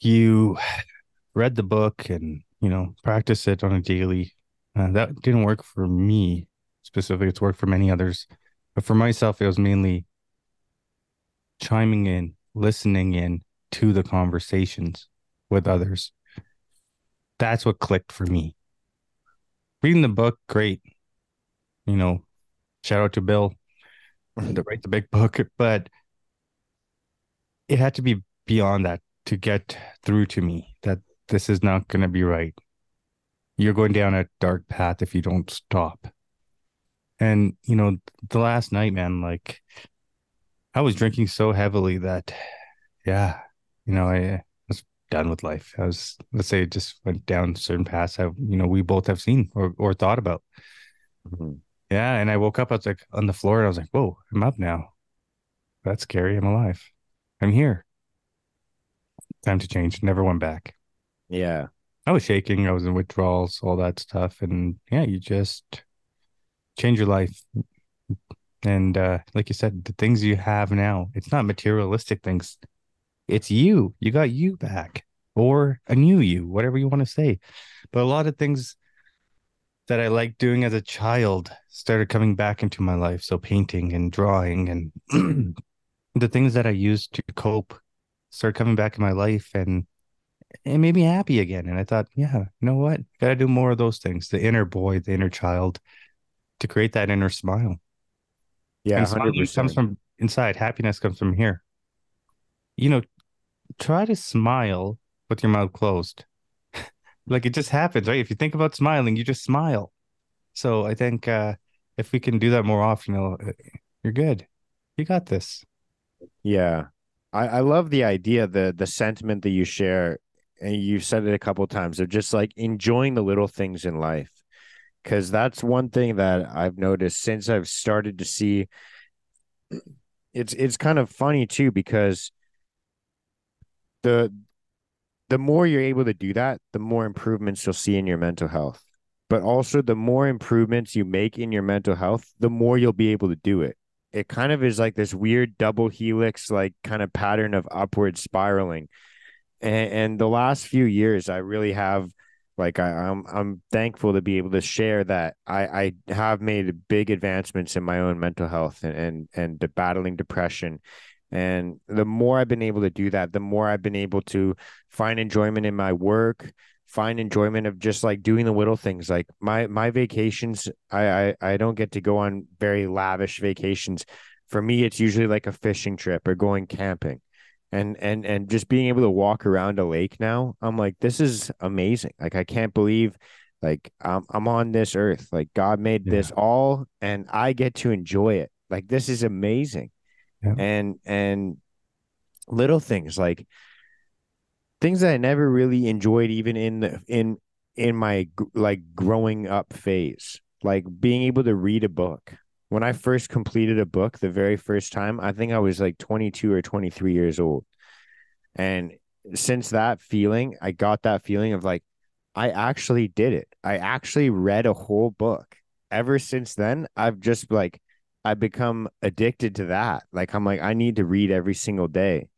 you read the book and you know practice it on a daily. Uh, that didn't work for me specifically. It's worked for many others, but for myself, it was mainly chiming in, listening in to the conversations with others. That's what clicked for me. Reading the book, great. You know, shout out to Bill to write the big book, but it had to be beyond that to get through to me that this is not going to be right. You're going down a dark path if you don't stop. And, you know, the last night, man, like I was drinking so heavily that, yeah, you know, I was done with life. I was, let's say, it just went down certain paths I, you know, we both have seen or, or thought about. Mhm. Yeah. And I woke up, I was like on the floor and I was like, whoa, I'm up now. That's scary. I'm alive. I'm here. Time to change. Never went back. yeah, I was shaking. I was in withdrawals, all that stuff. And yeah, you just change your life. And uh, like you said, the things you have now, it's not materialistic things. It's you. You got you back or a new you, whatever you want to say. But a lot of things that I liked doing as a child started coming back into my life. So painting and drawing and the things that I used to cope started coming back in my life and it made me happy again. And I thought, yeah, you know what? Gotta do more of those things. The inner boy, the inner child, to create that inner smile. yeah, and comes from inside. Happiness comes from here. You know, try to smile with your mouth closed. Like it just happens, right? If you think about smiling, you just smile. So I think uh if we can do that more often, you know, uh, you're good. You got this. Yeah. I, I love the idea, the the sentiment that you share, and you've said it a couple times of just like enjoying the little things in life. Cause that's one thing that I've noticed since I've started to see it's it's kind of funny too, because the the more you're able to do that, the more improvements you'll see in your mental health. But also the more improvements you make in your mental health, the more you'll be able to do it. It kind of is like this weird double helix, like kind of pattern of upward spiraling. And, and the last few years, I really have like I, I'm I'm thankful to be able to share that I, I have made big advancements in my own mental health and and, and the battling depression. And the more I've been able to do that, the more I've been able to find enjoyment in my work, find enjoyment of just like doing the little things. Like my my vacations, I I, I don't get to go on very lavish vacations. For me, it's usually like a fishing trip or going camping. And and and just being able to walk around a lake now, I'm like, this is amazing. Like I can't believe like I'm I'm on this earth. Like God made Yeah. this all and I get to enjoy it. Like this is amazing. Yeah. And and little things like things that I never really enjoyed even in the in in my like growing up phase like being able to read a book. When I first completed a book the very first time I think I was like 22 or 23 years old. And since that feeling I got that feeling of like I actually did it. I actually read a whole book. Ever since then I've just like I've become addicted to that like I'm like I need to read every single day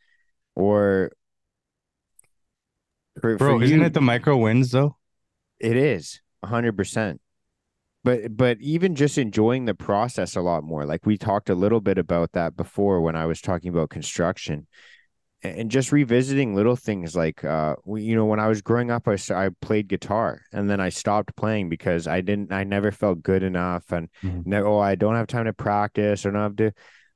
or for, Bro, for isn't you, it the micro wins though? it is a hundred percent. But but even just enjoying the process a lot more. Like we talked a little bit about that before when I was talking about construction, and, just revisiting little things like uh, you know, when I was growing up, I, I played guitar and then I stopped playing because I didn't, I never felt good enough, and Mhm. no, oh, I don't have time to practice or don't have to.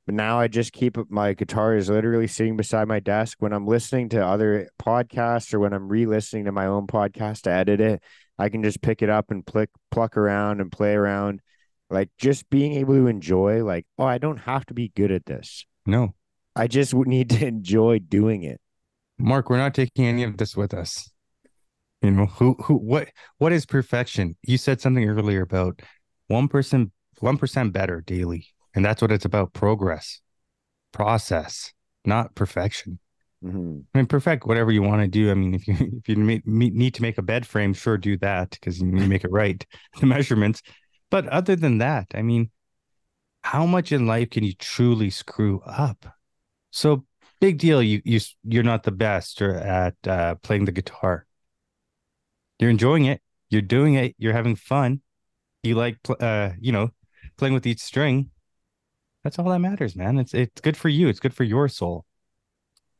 But now I just keep my guitar is literally sitting beside my desk when I'm listening to other podcasts or when I'm re-listening to my own podcast to edit it. I can just pick it up and pluck pluck around and play around. Like just being able to enjoy, like, oh, I don't have to be good at this. No. I just would need to enjoy doing it. Mark, we're not taking any of this with us. You know, who who what what is perfection? You said something earlier about one person one percent better daily. And that's what it's about. Progress, process, not perfection. Mhm. I mean, perfect whatever you want to do. I mean, if you if you me- me- need to make a bed frame, sure, do that because you need to make it right, the measurements. But other than that, I mean, how much in life can you truly screw up? So big deal. You you you're not the best at uh, playing the guitar. You're enjoying it. You're doing it. You're having fun. You like uh you know playing with each string. That's all that matters, man. It's it's good for you. It's good for your soul.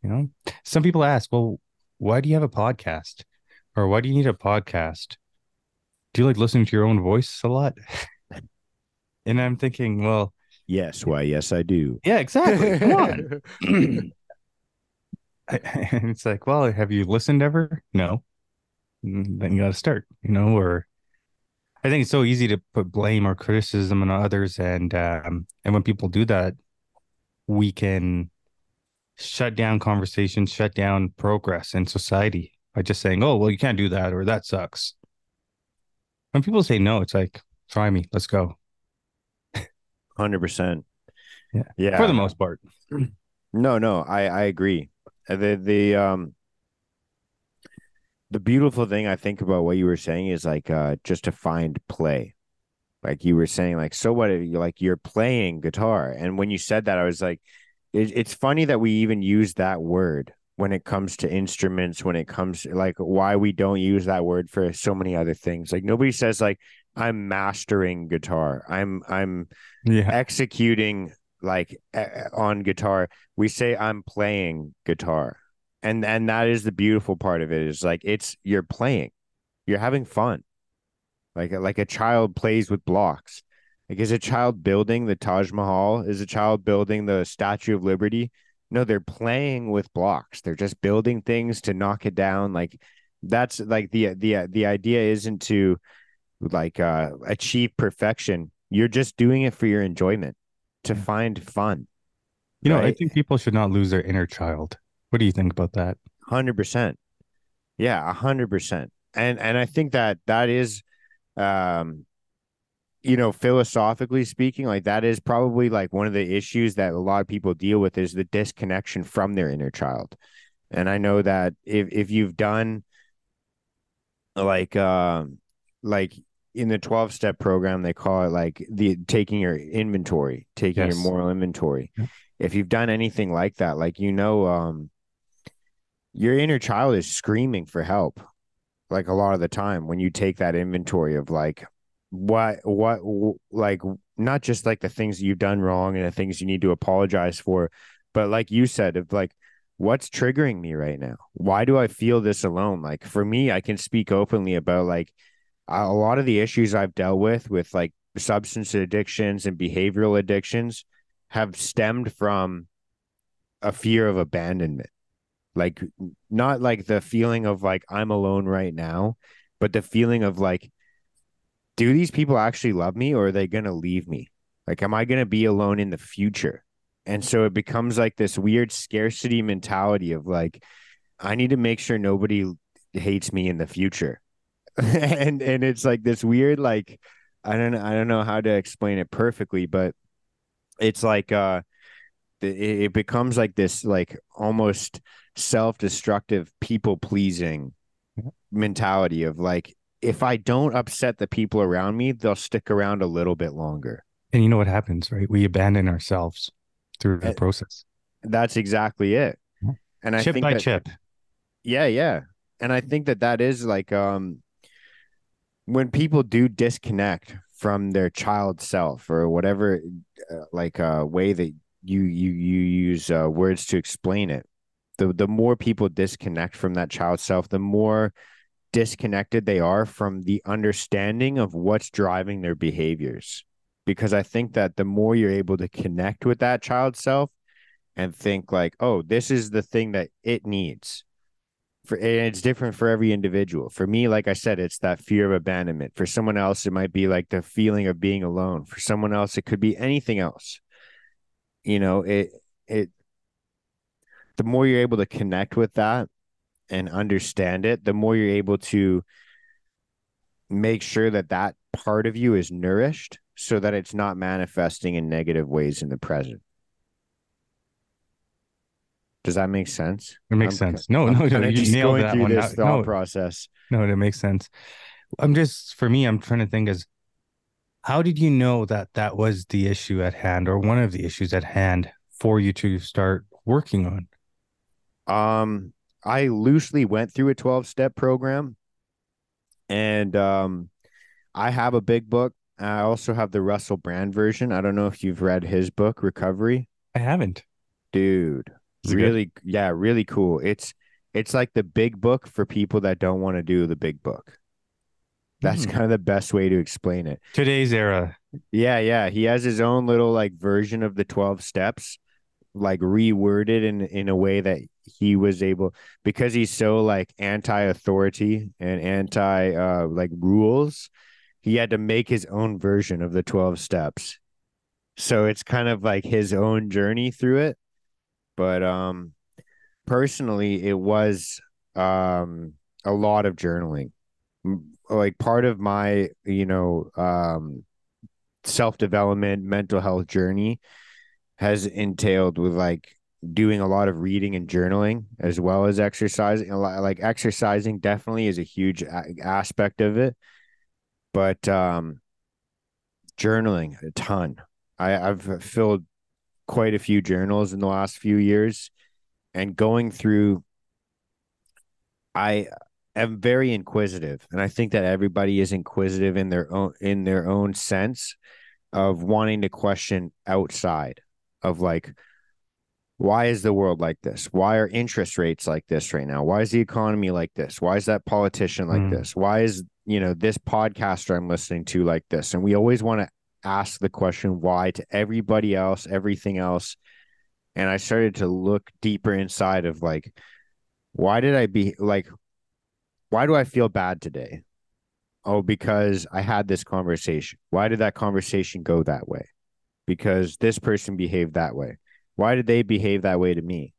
You know, some people ask, well, why do you have a podcast? Or why do you need a podcast? Do you like listening to your own voice a lot? and I'm thinking, well, yes, why, yes, I do. Yeah, exactly. Come on. it's like, well, have you listened ever? No. Mm, then you got to start, you know, or I think it's so easy to put blame or criticism on others, and um, and when people do that, we can shut down conversations, shut down progress in society by just saying, "Oh, well, you can't do that," or "That sucks." When people say no, it's like, "Try me, let's go." Hundred percent. Yeah, yeah. For the most part. No, no, I I agree. The the um the beautiful thing I think about what you were saying is like uh just to find play. Like you were saying, like so what? You like you're playing guitar, and when you said that, I was like, it, it's funny that we even use that word when it comes to instruments. When it comes like why we don't use that word for so many other things. Like nobody says like I'm mastering guitar. I'm I'm yeah. executing like on guitar. We say I'm playing guitar and and that is the beautiful part of it is like it's you're playing. You're having fun. Like like a child plays with blocks. Like is a child building the taj mahal? Is a child building the statue of liberty? No they're playing with blocks. They're just building things to knock it down. Like that's like the the the idea isn't to like uh achieve perfection you're just doing it for your enjoyment to find fun you know right? i think people should not lose their inner child what do you think about that? Hundred percent. Yeah, hundred percent. And and I think that that is, um, you know, philosophically speaking, like that is probably like one of the issues that a lot of people deal with is the disconnection from their inner child. And I know that if if you've done like um like in the 12 step program they call it like the taking your inventory taking yes. your moral inventory yeah. if you've done anything like that like you know um your inner child is screaming for help like a lot of the time when you take that inventory of like what what like not just like the things you've done wrong and the things you need to apologize for but like you said of like what's triggering me right now why do i feel this alone like for me i can speak openly about like a lot of the issues i've dealt with with like substance addictions and behavioral addictions have stemmed from a fear of abandonment. Like not like the feeling of like i'm alone right now but the feeling of like do these people actually love me or are they going to leave me? Like am i going to be alone in the future? And so it becomes like this weird scarcity mentality of like i need to make sure nobody hates me in the future and and it's like this weird like i don't i don't know how to explain it perfectly but it's like uh it, becomes like this like almost self-destructive people pleasing mentality of like if i don't upset the people around me they'll stick around a little bit longer. And you know what happens right? We abandon ourselves through the process. that's exactly it. And i chip think by that, chip. Yeah yeah. And i think that that is like um when people do disconnect from their child self or whatever uh, like uh way that you you you use uh, words to explain it the the more people disconnect from that child self the more disconnected they are from the understanding of what's driving their behaviors. Because i think that the more you're able to connect with that child self and think like oh this is the thing that it needs for and it's different for every individual. For me like i said it's that fear of abandonment. For someone else it might be like the feeling of being alone. For someone else it could be anything else. You know it it the more you're able to connect with that and understand it the more you're able to make sure that that part of you is nourished so that it's not manifesting in negative ways in the present does that make sense it makes I'm, sense no I'm no no you nailed that one this thought no, process no it makes sense i'm just for me i'm trying to think as how did you know that that was the issue at hand or one of the issues at hand for you to start working on? Um, I loosely went through a 12 step program and um, I have a big book. I also have the Russell Brand version. I don't know if you've read his book, Recovery. I haven't. Dude, really, yeah, really cool. It's it's like the big book for people that don't want to do the big book. That's hmm. kind of the best way to explain it. Today's era. Yeah, yeah. He has his own little like version of the 12 steps, like reworded in in a way that he was able because he's so like anti-authority and anti uh like rules he had to make his own version of the 12 steps so it's kind of like his own journey through it but um personally it was um a lot of journaling. Like part of my you know um self-development mental health journey has entailed with like doing a lot of reading and journaling as well as exercising like exercising definitely is a huge aspect of it but um journaling a ton. I i've filled quite a few journals in the last few years and going through i am very inquisitive and i think that everybody is inquisitive in their own in their own sense of wanting to question outside of like why is the world like this? Why are interest rates like this right now? Why is the economy like this? Why is that politician like mm. this? Why is, you know, this podcaster I'm listening to like this? And we always want to ask the question why to everybody else, everything else. And I started to look deeper inside of like, why did I be like, why do I feel bad today? Oh, because I had this conversation. Why did that conversation go that way? Because this person behaved that way why did they behave that way to me?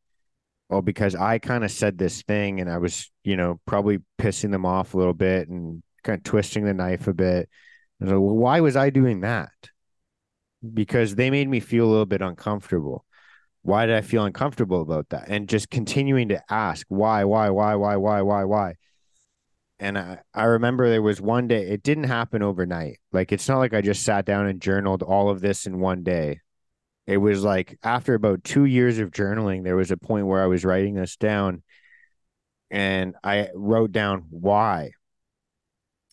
Oh, because I kind of said this thing and I was, you know, probably pissing them off a little bit and kind of twisting the knife a bit. So, why was I doing that? Because they made me feel a little bit uncomfortable. Why did I feel uncomfortable about that? And just continuing to ask why, why, why, why, why, why, why. And I, I remember there was one day, it didn't happen overnight. Like, it's not like I just sat down and journaled all of this in one day it was like after about two years of journaling, there was a point where I was writing this down and I wrote down why.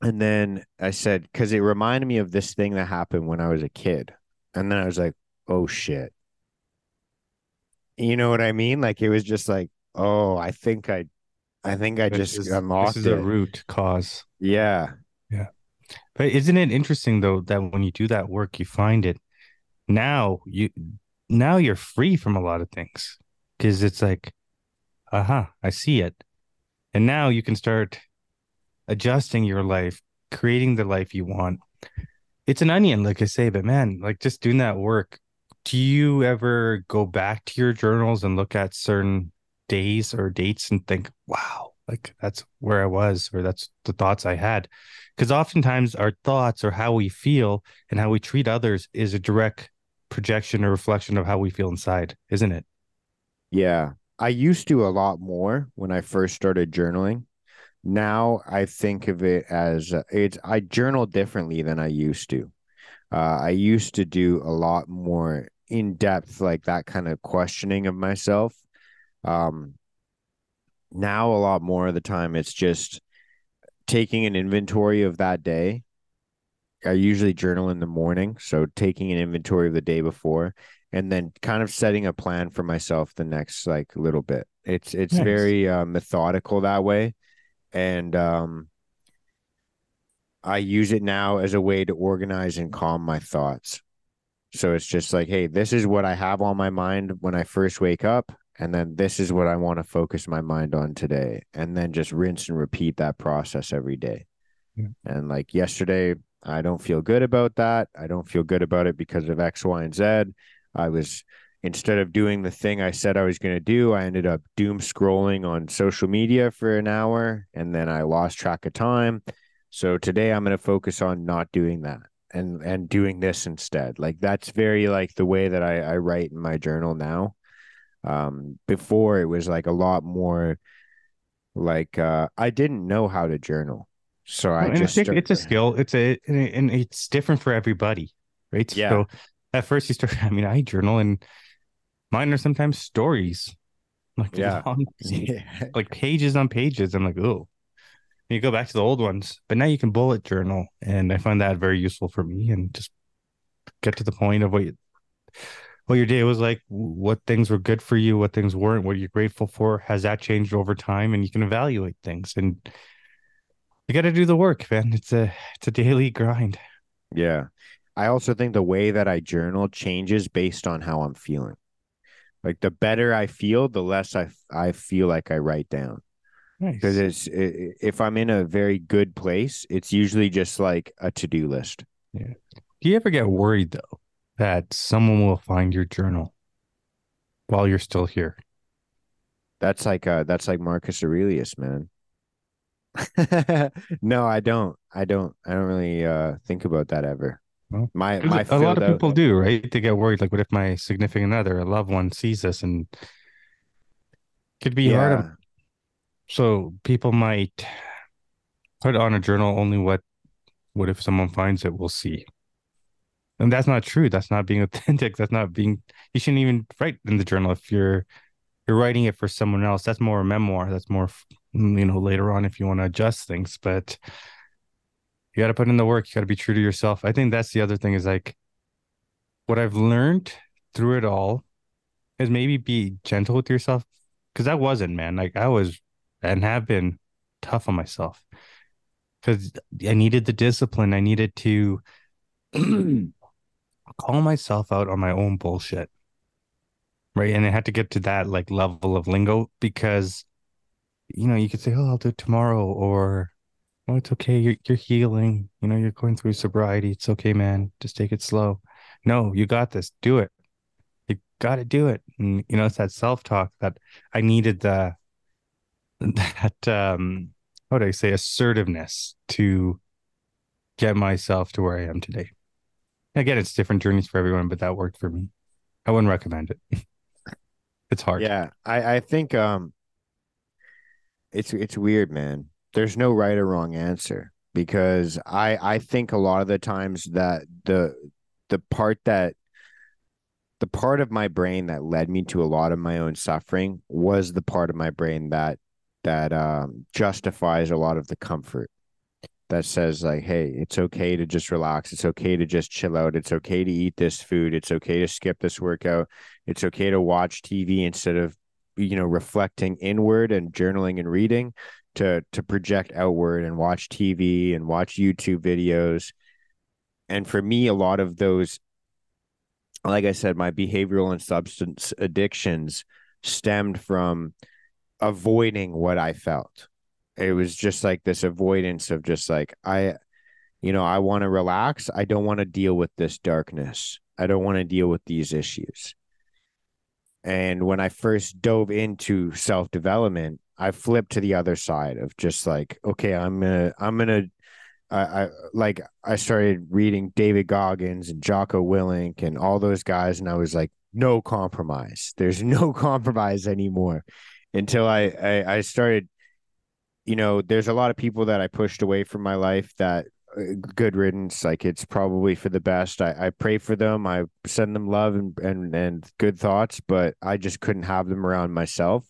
And then I said, because it reminded me of this thing that happened when I was a kid. And then I was like, oh shit. You know what I mean? Like it was just like, oh, I think I I think I this just is, unlocked this is it. a root cause. Yeah. Yeah. But isn't it interesting though that when you do that work, you find it now you now you're free from a lot of things because it's like uh-huh i see it and now you can start adjusting your life creating the life you want it's an onion like i say but man like just doing that work do you ever go back to your journals and look at certain days or dates and think wow like that's where i was or that's the thoughts i had because oftentimes our thoughts or how we feel and how we treat others is a direct projection or reflection of how we feel inside, isn't it? Yeah. I used to a lot more when I first started journaling. Now I think of it as uh, it's I journal differently than I used to. Uh, I used to do a lot more in depth, like that kind of questioning of myself. Um, now a lot more of the time it's just taking an inventory of that day I usually journal in the morning, so taking an inventory of the day before and then kind of setting a plan for myself the next like little bit. It's it's very uh, methodical that way and um I use it now as a way to organize and calm my thoughts. So it's just like, hey, this is what I have on my mind when I first wake up. And then this is what I want to focus my mind on today. And then just rinse and repeat that process every day. Yeah. And like yesterday, I don't feel good about that. I don't feel good about it because of X, Y, and Z. I was instead of doing the thing I said I was going to do, I ended up doom scrolling on social media for an hour and then I lost track of time. So today I'm going to focus on not doing that and and doing this instead. Like that's very like the way that I, I write in my journal now. Um, before it was like a lot more like uh, I didn't know how to journal So I and just it's, it's a skill. It's a and it's different for everybody, right? Yeah. So at first you start. I mean, I journal and mine are sometimes stories, like Yeah. long, like pages on pages. I'm like, oh, you go back to the old ones, but now you can bullet journal, and I find that very useful for me, and just get to the point of what you, what your day was like, what things were good for you, what things weren't, what you're grateful for. Has that changed over time? And you can evaluate things, and you got to do the work, man. It's a it's a daily grind. Yeah. I also think the way that I journal changes based on how I'm feeling. Like the better I feel, the less I I feel like I write down. Nice. Because it's i if I'm in a very good place, it's usually just like a to-do list. Yeah. Do you ever get worried though that someone will find your journal while you're still here? That's like uh that's like Marcus Aurelius, man. no, I don't. I don't. I don't really uh think about that ever. Well, My my a lot of out- people do, right? They get worried, like, what if my significant other, a loved one, sees this and could be hard. on- So people might put on a journal only what what if someone finds it, we'll see. And that's not true. That's not being authentic. That's not being you shouldn't even write in the journal if you're you're writing it for someone else. That's more a memoir. That's more you know later on if you want to adjust things, but you got to put in the work. You got to be true to yourself. I think that's the other thing is like what I've learned through it all is maybe be gentle with yourself because I wasn't, man. Like I was and have been tough on myself because I needed the discipline. I needed to call myself out on my own bullshit. Right. And I had to get to that like level of lingo because, you know, you could say, oh, I'll do it tomorrow or, oh, it's okay. You're, you're healing. You know, you're going through sobriety. It's okay, man. Just take it slow. No, you got this. Do it. You got to do it. And, you know, it's that self talk that I needed the, that, um, how would I say, assertiveness to get myself to where I am today. Again, it's different journeys for everyone, but that worked for me. I wouldn't recommend it. it's hard. yeah. I I think um, it's it's weird, man. There's no right or wrong answer because I I think a lot of the times that the the part that the part of my brain that led me to a lot of my own suffering was the part of my brain that that um, justifies a lot of the comfort that says like hey it's okay to just relax. It's okay to just chill out. It's okay to eat this food. It's okay to skip this workout. It's okay to watch tv instead of you know reflecting inward and journaling and reading to to project outward and watch tv and watch youtube videos. And for me a lot of those like i said my behavioral and substance addictions stemmed from avoiding what i felt. It was just like this avoidance of just like i you know i want to relax. I don't want to deal with this darkness. I don't want to deal with these issues. And when i first dove into self development i flipped to the other side of just like okay i'm gonna i'm gonna I, I like I started reading David Goggins and Jocko Willink and all those guys, and I was like, no compromise. There's no compromise anymore. Until I, I I started, you know, there's a lot of people that I pushed away from my life that uh, good riddance. Like it's probably for the best. I, I pray for them. I send them love and, and and good thoughts, but I just couldn't have them around myself.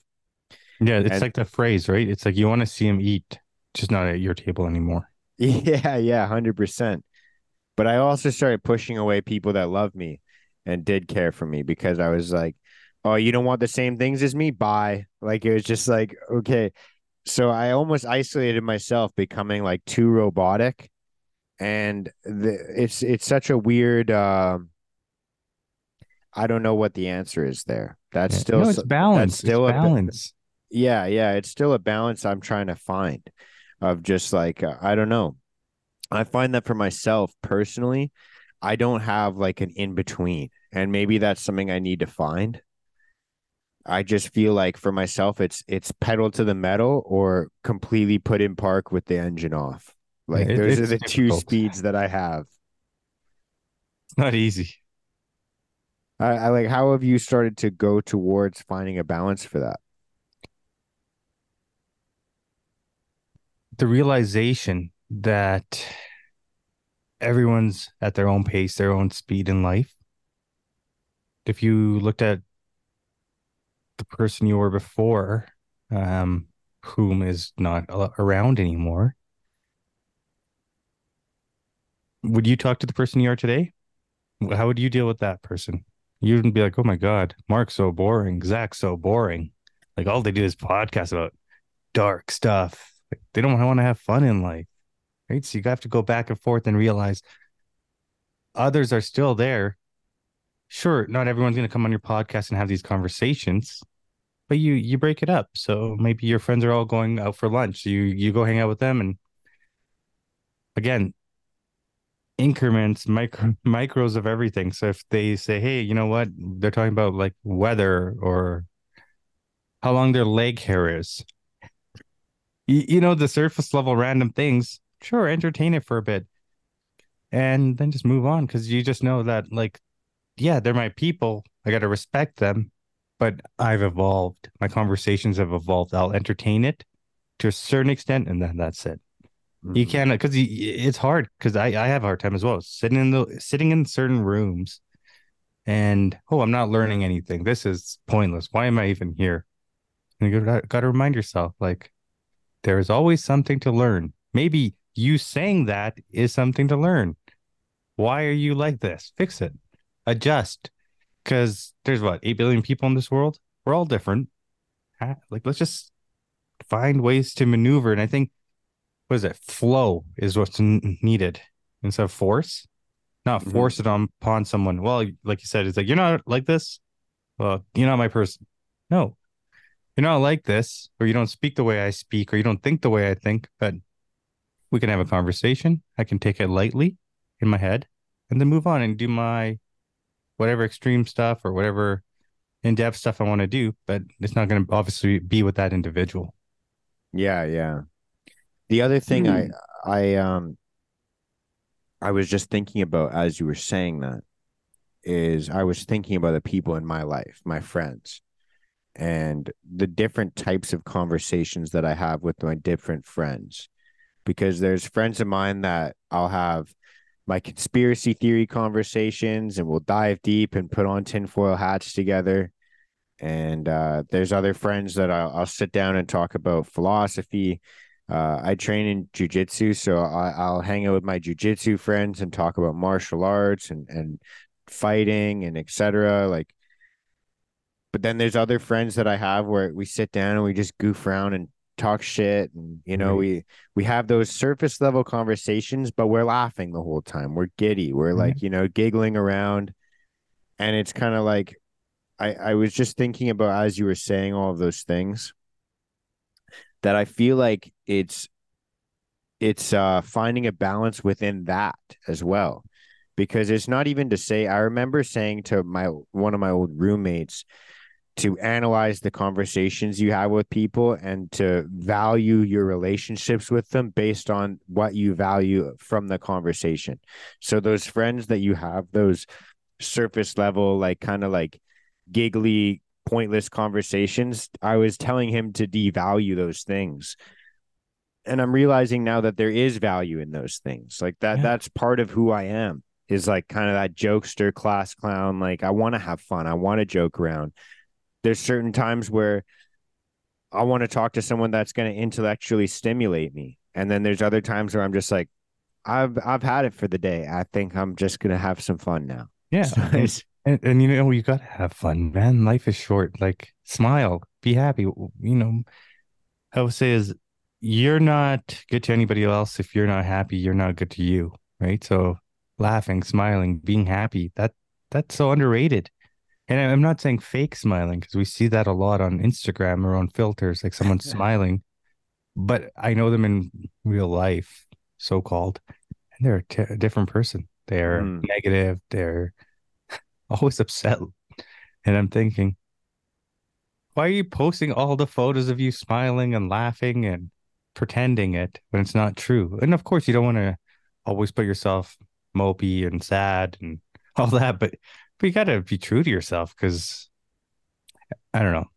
Yeah, it's And- like the phrase, right? It's like you want to see him eat, just not at your table anymore. Yeah, yeah, hundred percent. But I also started pushing away people that loved me and did care for me because I was like, "Oh, you don't want the same things as me? Bye." Like it was just like, okay. So I almost isolated myself, becoming like too robotic, and the, it's it's such a weird. Um, I don't know what the answer is there. That's still no, it's balance. still it's ba- balance. Yeah yeah it's still a balance i'm trying to find of just like uh, i don't know. I find that for myself personally i don't have like an in between and maybe that's something i need to find. I just feel like for myself it's it's pedal to the metal or completely put in park with the engine off. Like it- those are the two speeds that i have. It's not easy. I, I like how have you started to go towards finding a balance for that The realization that everyone's at their own pace, their own speed in life. If you looked at the person you were before, um, whom is not around anymore, would you talk to the person you are today? How would you deal with that person? You wouldn't be like, oh my God, Mark's so boring, Zak's so boring. Like all they do is podcast about dark stuff. Like, they don't want to have fun in life. Right. So you have to go back and forth and realize others are still there. Sure, not everyone's gonna come on your podcast and have these conversations, but you you break it up. So maybe your friends are all going out for lunch. So you you go hang out with them and again, increments, micro mm-hmm. micros of everything. So if they say, hey, you know what, they're talking about like weather or how long their leg hair is. You, you know, the surface level random things, sure, entertain it for a bit. And then just move on because you just know that, like, yeah, they're my people. I got to respect them, but I've evolved. My conversations have evolved. I'll entertain it to a certain extent, and then that's it. Mm-hmm. You can't because it's hard because I, I have a hard time as well sitting in the sitting in certain rooms and oh I'm not learning anything. This is pointless. Why am I even here? And you got, got to remind yourself like there is always something to learn. Maybe you saying that is something to learn. Why are you like this? Fix it. Adjust. Because there's what, 8 billion people in this world? We're all different. Like, let's just find ways to maneuver. And I think what is it? Flow is what's needed instead of force. Not mm-hmm. force it upon someone. Well, like you said, it's like you're not like this. Well, you're not my person. No, you're not like this, or you don't speak the way I speak, or you don't think the way I think. But we can have a conversation. I can take it lightly in my head, and then move on and do my whatever extreme stuff or whatever in depth stuff I want to do. But it's not going to obviously be with that individual. Yeah, yeah. The other thing mm. I I um I was just thinking about as you were saying that is I was thinking about the people in my life, my friends, and the different types of conversations that I have with my different friends. Because there's friends of mine that I'll have my conspiracy theory conversations and we'll dive deep and put on tinfoil hats together. And uh, there's other friends that I'll, I'll sit down and talk about philosophy uh, I train in jujitsu, so I, will hang out with my jujitsu friends and talk about martial arts and and fighting and etc. Like, but then there's other friends that I have where we sit down and we just goof around and talk shit, and you know we we have those surface level conversations, but we're laughing the whole time. We're giddy. We're mm-hmm. like you know giggling around, and it's kind of like I I was just thinking about as you were saying all of those things that I feel like it's it's uh finding a balance within that as well because it's not even to say I remember saying to my one of my old roommates to analyze the conversations you have with people and to value your relationships with them based on what you value from the conversation. So those friends that you have those surface level like kind of like giggly pointless conversations, I was telling him to devalue those things. And I'm realizing now that there is value in those things. Like that, yeah. that's part of who I am is like kind of that jokester class clown. Like I want to have fun. I want to joke around. There's certain times where I want to talk to someone that's going to intellectually stimulate me. And then there's other times where I'm just like, I've I've had it for the day. I think I'm just gonna have some fun now. Yeah. So and, and you know, you got to have fun, man. Life is short. Like, smile, be happy. You know, I would say is you're not good to anybody else if you're not happy. You're not good to you, right? So, laughing, smiling, being happy that that's so underrated. And I'm not saying fake smiling because we see that a lot on Instagram or on filters, like someone smiling, but I know them in real life, so called, and they're a, t- a different person. They're mm. negative. They're always upset. And I'm thinking, why are you posting all the photos of you smiling and laughing and pretending it when it's not true? And of course, you don't want to always put yourself mopey and sad and all that, but but you got to be true to yourself because I don't know.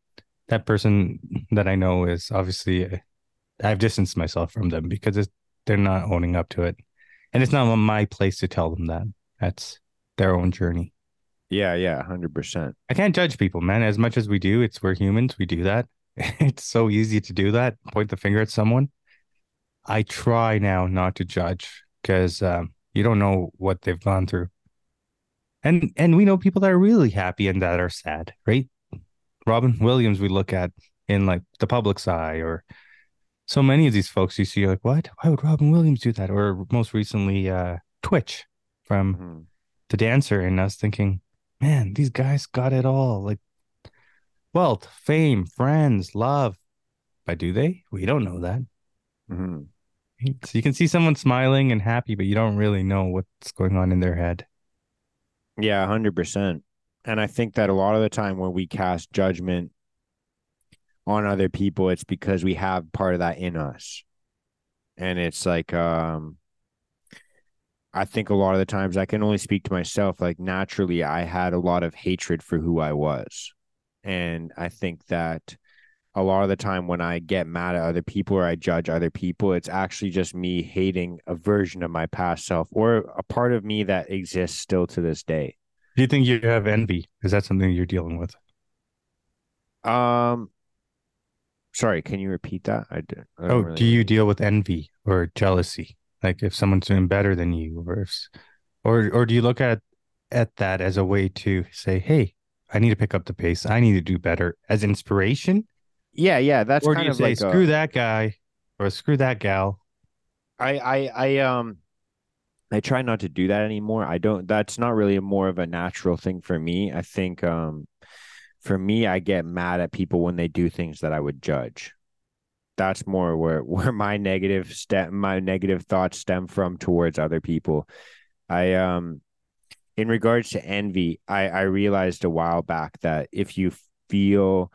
That person that I know is obviously I've distanced myself from them because it's they're not owning up to it. And it's not my place to tell them that. That's their own journey. Yeah, yeah, hundred percent. I can't judge people, man. As much as we do, it's we're humans. We do that. It's so easy to do that. Point the finger at someone. I try now not to judge because um, you don't know what they've gone through, and and we know people that are really happy and that are sad, right? Robin Williams, we look at in like the public's eye, or so many of these folks you see, like, what? Why would Robin Williams do that? Or most recently, uh, Twitch from mm-hmm. the dancer, and us thinking, man, these guys got it all. Like wealth, fame, friends, love. But do they? We don't know that. Mm-hmm. So you can see someone smiling and happy, but you don't really know what's going on in their head. Yeah, hundred percent. And I think that a lot of the time when we cast judgment on other people, it's because we have part of that in us. And it's like, um, I think a lot of the times I can only speak to myself. Like naturally, I had a lot of hatred for who I was. And I think that a lot of the time when I get mad at other people or I judge other people, it's actually just me hating a version of my past self or a part of me that exists still to this day. Do you think you have envy? Is that something you're dealing with? Um, sorry, can you repeat that? I, did, I oh, really do you deal with envy or jealousy? Like if someone's doing better than you, or if, or or do you look at at that as a way to say, "Hey, I need to pick up the pace. I need to do better," as inspiration? Yeah, yeah, that's or do you say, like "Screw a, that guy" or "Screw that gal"? I, I, I, um, I try not to do that anymore. I don't. That's not really a more of a natural thing for me. I think, um, for me, I get mad at people when they do things that I would judge that's more where where my negative step my negative thoughts stem from towards other people i um in regards to envy i i realized a while back that if you feel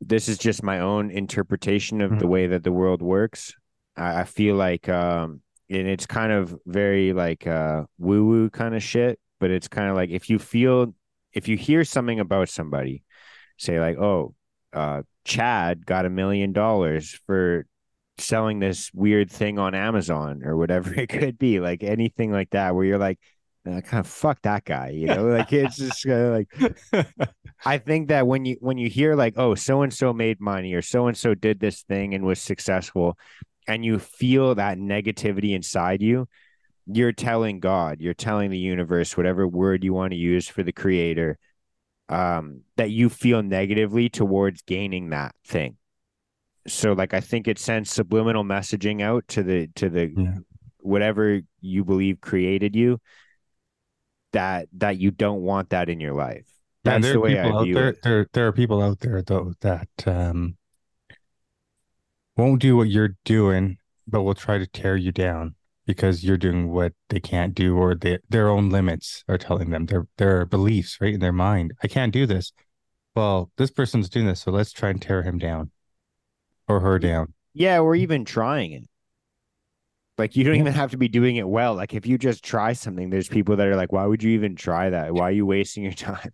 this is just my own interpretation of mm-hmm. the way that the world works I, I feel like um and it's kind of very like uh woo woo kind of shit but it's kind of like if you feel if you hear something about somebody say like oh uh Chad got a million dollars for selling this weird thing on Amazon or whatever it could be, like anything like that, where you're like, uh, kind of fuck that guy, you know, like it's just uh, like. I think that when you when you hear like, oh, so and so made money or so and so did this thing and was successful, and you feel that negativity inside you, you're telling God, you're telling the universe, whatever word you want to use for the creator, um, that you feel negatively towards gaining that thing. So like I think it sends subliminal messaging out to the to the yeah. whatever you believe created you that that you don't want that in your life. That's yeah, the way I view there, it. There, there are people out there though that um, won't do what you're doing, but will try to tear you down because you're doing what they can't do or they, their own limits are telling them their their beliefs right in their mind i can't do this well this person's doing this so let's try and tear him down or her down yeah or even trying it like you don't even have to be doing it well. Like if you just try something there's people that are like why would you even try that? Why are you wasting your time?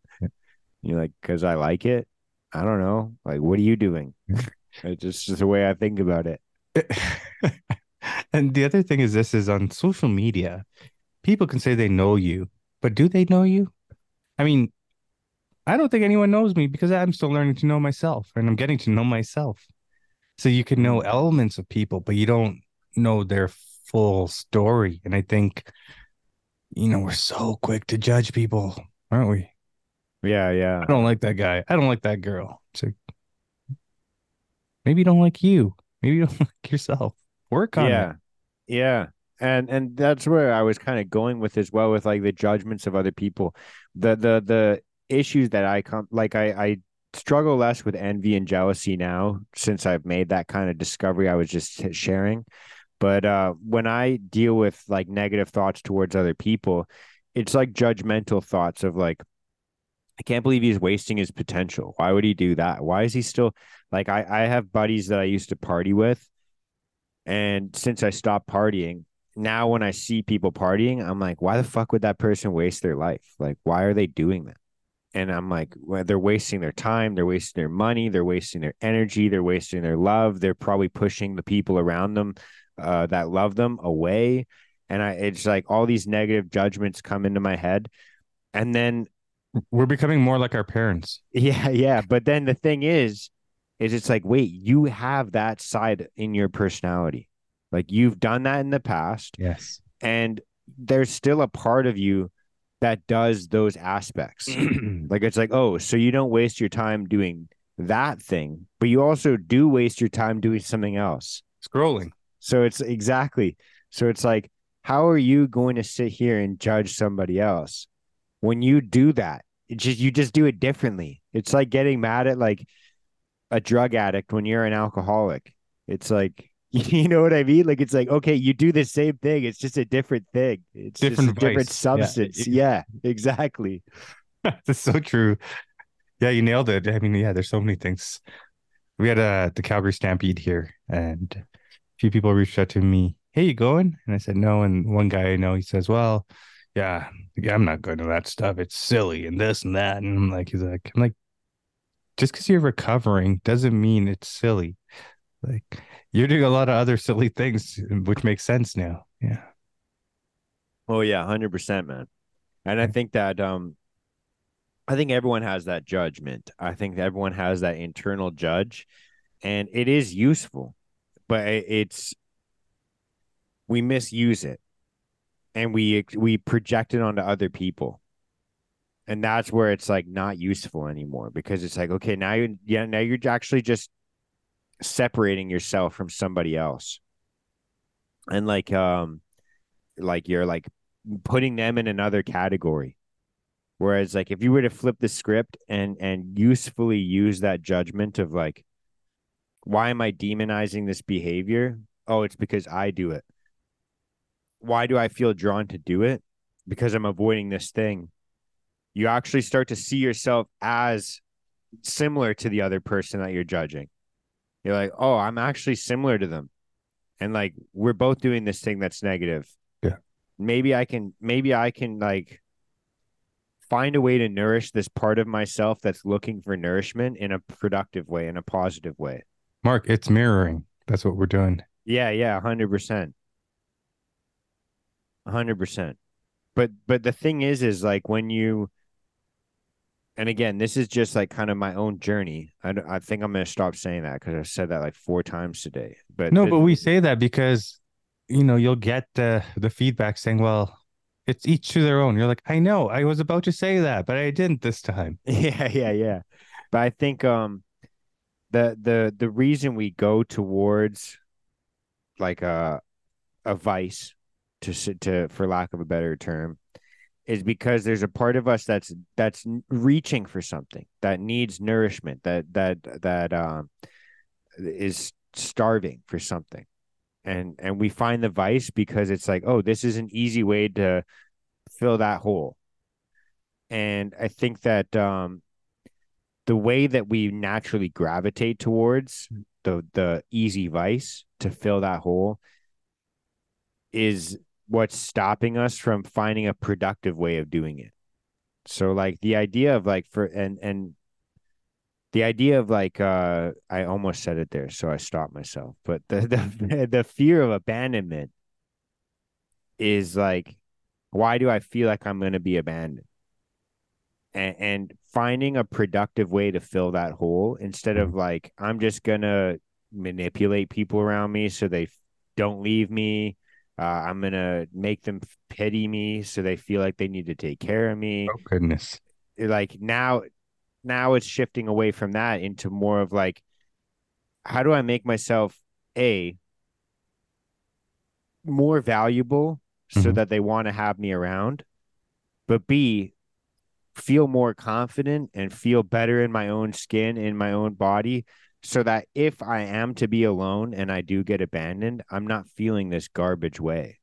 You're like because i like it. I don't know. Like what are you doing? It's just the way i think about it. And the other thing is this is on social media. People can say they know you but do they know you? I mean i don't think anyone knows me because i'm still learning to know myself and i'm getting to know myself. So you can know mm. elements of people but you don't know their full story and i think you know we're so quick to judge people aren't we yeah yeah i don't like that guy i don't like that girl it's like maybe you don't like you maybe you don't like yourself Work on yeah. it. Yeah. And and that's where I was kind of going with as well with like the judgments of other people. The the the issues that I come like I I struggle less with envy and jealousy now since I've made that kind of discovery I was just sharing. But uh, when I deal with like negative thoughts towards other people, it's like judgmental thoughts of like, I can't believe he's wasting his potential. Why would he do that? Why is he still like I, I have buddies that I used to party with and since I stopped partying, now when I see people partying, I'm like, why the fuck would that person waste their life? Like, why are they doing that? And I'm like, well, they're wasting their time, they're wasting their money, they're wasting their energy, they're wasting their love. They're probably pushing the people around them uh, that love them away. And I, it's like all these negative judgments come into my head. And then we're becoming more like our parents. Yeah. Yeah. But then the thing is, is it's like, wait, you have that side in your personality. Like you've done that in the past. Yes. And there's still a part of you that does those aspects. like it's like, oh, so you don't waste your time doing that thing, but you also do waste your time doing something else. Scrolling. So it's exactly. So it's like, how are you going to sit here and judge somebody else when you do that? It just you just do it differently. It's like getting mad at like a drug addict when you're an alcoholic. It's like you know what I mean? Like it's like okay, you do the same thing. It's just a different thing. It's different, just a different substance. Yeah, yeah exactly. That's so true. Yeah, you nailed it. I mean, yeah, there's so many things. We had uh, the Calgary Stampede here, and few people reached out to me. Hey, you going? And I said no. And one guy I know, he says, "Well, yeah, yeah, I'm not going to that stuff. It's silly and this and that." And I'm like, he's like, I'm like, just because you're recovering doesn't mean it's silly. Like you're doing a lot of other silly things, which makes sense now. Yeah. Oh yeah, hundred percent, man. And I think that um I think everyone has that judgment. I think everyone has that internal judge, and it is useful, but it's we misuse it, and we we project it onto other people, and that's where it's like not useful anymore because it's like okay now you yeah now you're actually just separating yourself from somebody else. And like um like you're like putting them in another category. Whereas like if you were to flip the script and and usefully use that judgment of like why am i demonizing this behavior oh it's because i do it why do i feel drawn to do it because i'm avoiding this thing you actually start to see yourself as similar to the other person that you're judging you're like, oh, I'm actually similar to them. And like we're both doing this thing that's negative. Yeah. Maybe I can maybe I can like find a way to nourish this part of myself that's looking for nourishment in a productive way, in a positive way. Mark, it's mirroring. That's what we're doing. Yeah, yeah, hundred percent. hundred percent. But but the thing is, is like when you and again, this is just like kind of my own journey. I, I think I'm going to stop saying that because I've said that like four times today. But no, but we say that because you know you'll get the the feedback saying, "Well, it's each to their own." You're like, "I know, I was about to say that, but I didn't this time." Yeah, yeah, yeah. But I think um the the the reason we go towards like a a vice to to for lack of a better term is because there's a part of us that's that's reaching for something that needs nourishment that that that um is starving for something. And and we find the vice because it's like oh this is an easy way to fill that hole. And i think that um the way that we naturally gravitate towards the the easy vice to fill that hole is what's stopping us from finding a productive way of doing it. So like the idea of like for and and the idea of like uh I almost said it there, so I stopped myself. But the the the fear of abandonment is like why do I feel like I'm gonna be abandoned? And, and finding a productive way to fill that hole instead of mm-hmm. like I'm just gonna manipulate people around me so they don't leave me uh, I'm gonna make them pity me so they feel like they need to take care of me. Oh goodness! Like now, now it's shifting away from that into more of like, how do I make myself a more valuable so mm-hmm. that they want to have me around, but b feel more confident and feel better in my own skin in my own body so that if I am to be alone and I do get abandoned, I'm not feeling this garbage way.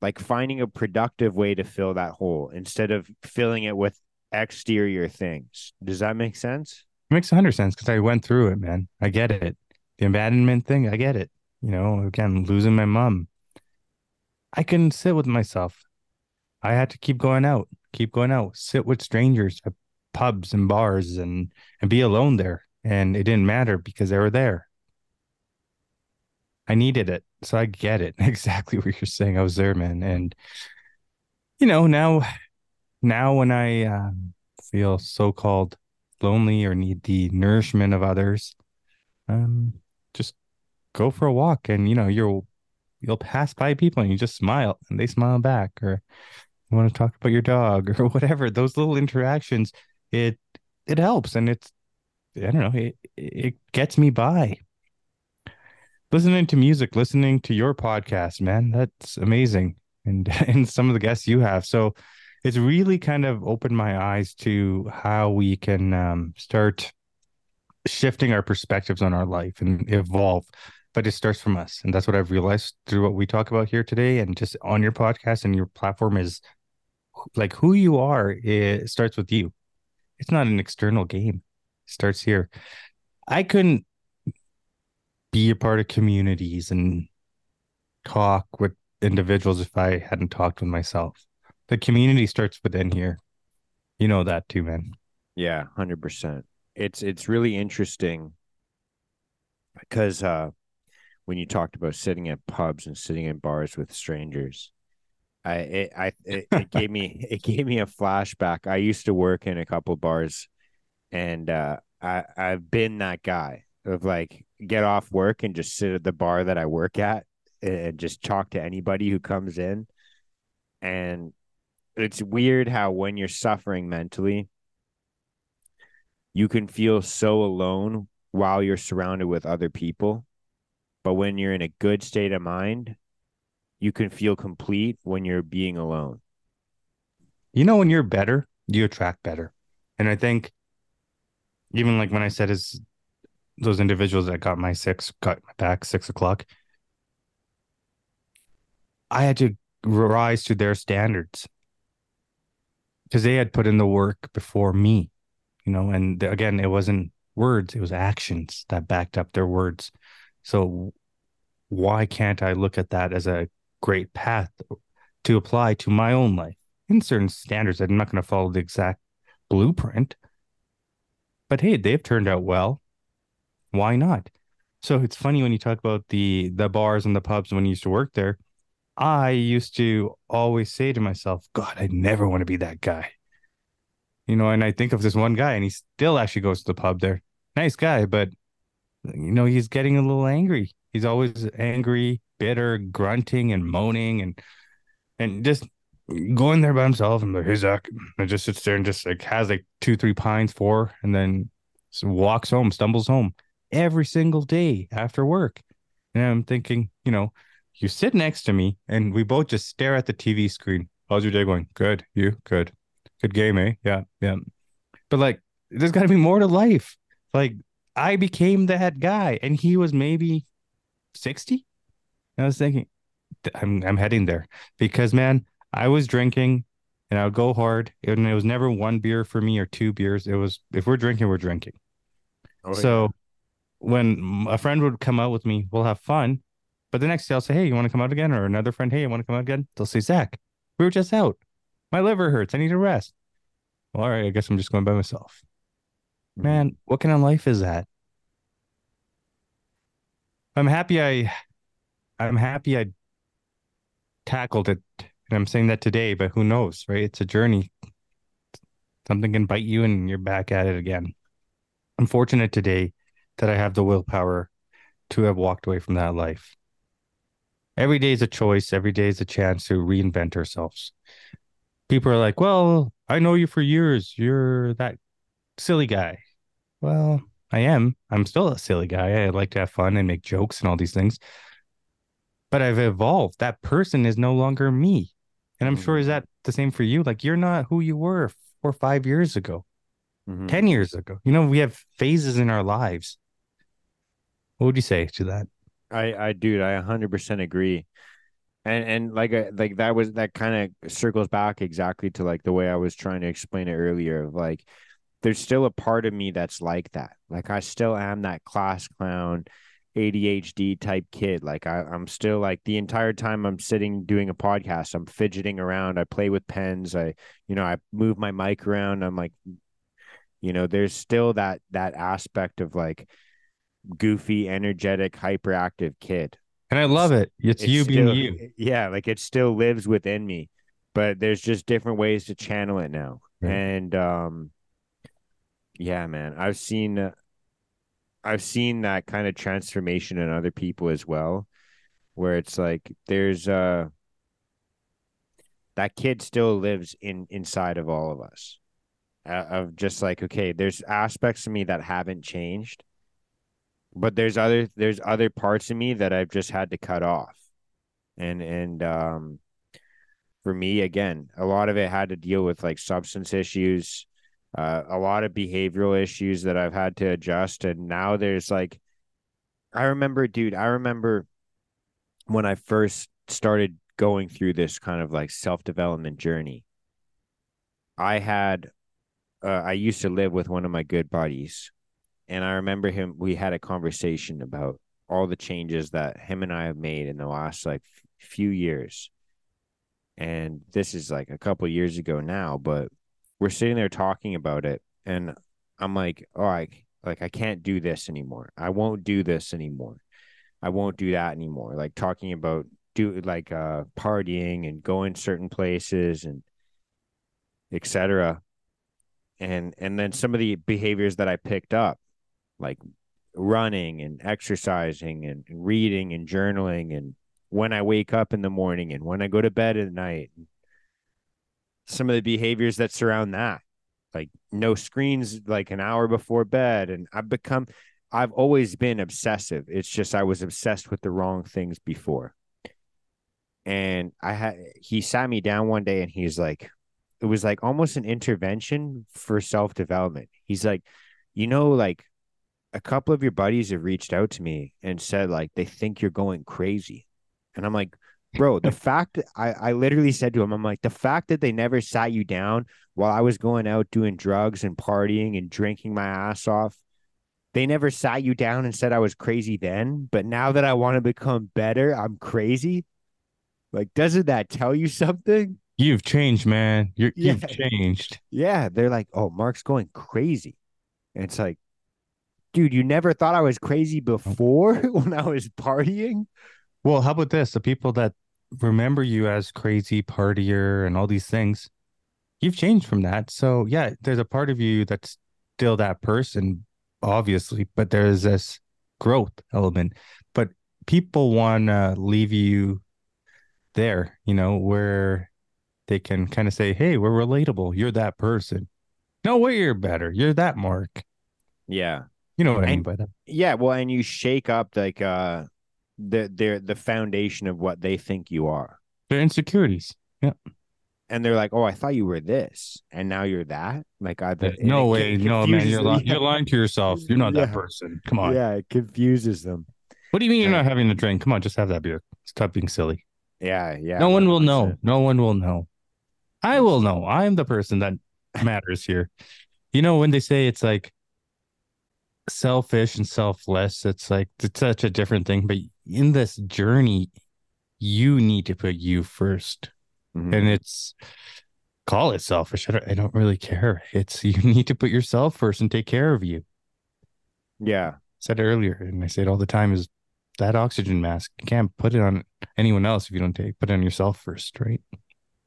Like finding a productive way to fill that hole instead of filling it with exterior things. Does that make sense? It makes 100 sense because I went through it, man. I get it. The abandonment thing, I get it. You know, again, losing my mom. I couldn't sit with myself. I had to keep going out, keep going out, sit with strangers at pubs and bars and and be alone there and it didn't matter because they were there. I needed it. So I get it exactly what you're saying. I was there, man. And, you know, now, now when I um, feel so called lonely or need the nourishment of others, um, just go for a walk and, you know, you'll, you'll pass by people and you just smile and they smile back or you want to talk about your dog or whatever. Those little interactions, it, it helps. And it's, I don't know, it, it gets me by listening to music, listening to your podcast, man. That's amazing. And and some of the guests you have. So it's really kind of opened my eyes to how we can um, start shifting our perspectives on our life and evolve. But it starts from us. And that's what I've realized through what we talk about here today and just on your podcast and your platform is like who you are, it starts with you. It's not an external game. It starts here. I couldn't be a part of communities and talk with individuals if I hadn't talked with myself. The community starts within here. You know that too, man. Yeah, hundred percent. It's it's really interesting because uh when you talked about sitting at pubs and sitting in bars with strangers, I it I it, it gave me it gave me a flashback. I used to work in a couple bars and uh I I've been that guy of like get off work and just sit at the bar that I work at and just talk to anybody who comes in. And it's weird how when you're suffering mentally, you can feel so alone while you're surrounded with other people. But when you're in a good state of mind, you can feel complete when you're being alone. You know, when you're better, you attract better. And I think even like when I said is those individuals that got my six got my back six o'clock i had to rise to their standards because they had put in the work before me you know and again it wasn't words it was actions that backed up their words so why can't i look at that as a great path to apply to my own life in certain standards i'm not going to follow the exact blueprint but hey they've turned out well why not? So it's funny when you talk about the the bars and the pubs when you used to work there. I used to always say to myself, God, I never want to be that guy. You know, and I think of this one guy and he still actually goes to the pub there. Nice guy, but you know, he's getting a little angry. He's always angry, bitter, grunting and moaning and and just going there by himself and like, hey Zak, and just sits there and just like has like two, three pints, four, and then walks home, stumbles home every single day after work. And I'm thinking, you know, you sit next to me and we both just stare at the TV screen. How's your day going? Good. You? Good. Good game, eh? Yeah. Yeah. But like, there's got to be more to life. Like, I became that guy and he was maybe 60. I was thinking, I'm, I'm heading there because, man, I was drinking and I would go hard. And it was never one beer for me or two beers. It was, if we're drinking, we're drinking. Oh, so, yeah when a friend would come out with me, we'll have fun. But the next day I'll say, Hey, you want to come out again? Or another friend, Hey, you want to come out again? They'll say, Zak, we were just out. My liver hurts. I need to rest. Well, all right, I guess I'm just going by myself. Mm-hmm. Man, what kind of life is that? I'm happy I I'm happy I tackled it. And I'm saying that today, but who knows, right? It's a journey. Something can bite you and you're back at it again. I'm fortunate today that I have the willpower to have walked away from that life. Every day is a choice, every day is a chance to reinvent ourselves. People are like, Well, I know you for years. You're that silly guy. Well, I am. I'm still a silly guy. I like to have fun and make jokes and all these things. But I've evolved. That person is no longer me. And I'm mm-hmm. sure is that the same for you? Like you're not who you were four or five years ago, mm-hmm. 10 years ago. You know, we have phases in our lives. What would you say to that? I I dude, I 100% agree. And and like uh, like that was that kind of circles back exactly to like the way I was trying to explain it earlier of like there's still a part of me that's like that. Like I still am that class clown ADHD type kid. Like I, I'm still like the entire time I'm sitting doing a podcast, I'm fidgeting around. I play with pens. I, you know, I move my mic around. I'm like, you know, there's still that that aspect of like goofy, energetic, hyperactive kid. And I love it. It's, it's you still, being you. Yeah, like it still lives within me, but there's just different ways to channel it now. Right. And um, yeah, man, I've seen, uh, I've seen that kind of transformation in other people as well, where it's like there's uh that kid still lives in inside of all of us, uh, of just like okay, there's aspects of me that haven't changed, but there's other there's other parts of me that I've just had to cut off, and and um, for me again, a lot of it had to deal with like substance issues uh, a lot of behavioral issues that I've had to adjust. And now there's like, I remember, dude, I remember when I first started going through this kind of like self development journey. I had, uh, I used to live with one of my good buddies. And I remember him, we had a conversation about all the changes that him and I have made in the last like few years. And this is like a couple years ago now, but we're sitting there talking about it and i'm like oh i like i can't do this anymore. I won't do this anymore. I won't do that anymore. Like talking about do like uh partying and going certain places and etc and and then some of the behaviors that i picked up like running and exercising and reading and journaling and when i wake up in the morning and when i go to bed at night some of the behaviors that surround that. Like no screens like an hour before bed and i've become i've always been obsessive. It's just i was obsessed with the wrong things before. And i had he sat me down one day and he's like it was like almost an intervention for self-development. He's like you know like a couple of your buddies have reached out to me and said like they think you're going crazy. And i'm like bro, the fact I, I literally said to him, I'm like, the fact that they never sat you down while I was going out doing drugs and partying and drinking my ass off, they never sat you down and said I was crazy then. But now that I want to become better, I'm crazy. Like, doesn't that tell you something? You've changed, man. You're, yeah. You've changed. Yeah. They're like, oh, Mark's going crazy. And it's like, dude, you never thought I was crazy oh. before when I was partying? Well, how about this? The people that remember you as crazy partier and all these things, you've changed from that. So yeah, there's a part of you that's still that person, obviously, but there's this growth element. But people want to leave you there, you know, where they can kind of say, Hey, we're relatable. You're that person. No way you're better. You're that Mark. Yeah. You know what and, I mean by that. Yeah. Well, and you shake up like uh the they're the foundation of what they think you are. Their insecurities. Yeah. And they're like, "Oh, I thought you were this, and now you're that." Like, I no way, no man, you're lying. You're lying to yourself. You're not yeah. that person. Come on. Yeah, it confuses them. What do you mean you're not having a drink? Come on, just have that beer. Stop being silly. Yeah, yeah. No one will know. No one will know. I will know. I'm the person that matters here. You know when they say it's like selfish and selfless, it's like it's such a different thing. But in this journey, you need to put you 1st mm-hmm. and it's call it selfish. I don't, I don't really care. It's you need to put yourself first and take care of you. Yeah, I said earlier, and I say it all the time is that oxygen mask. You can't put it on anyone else if you don't take put it on yourself first, right?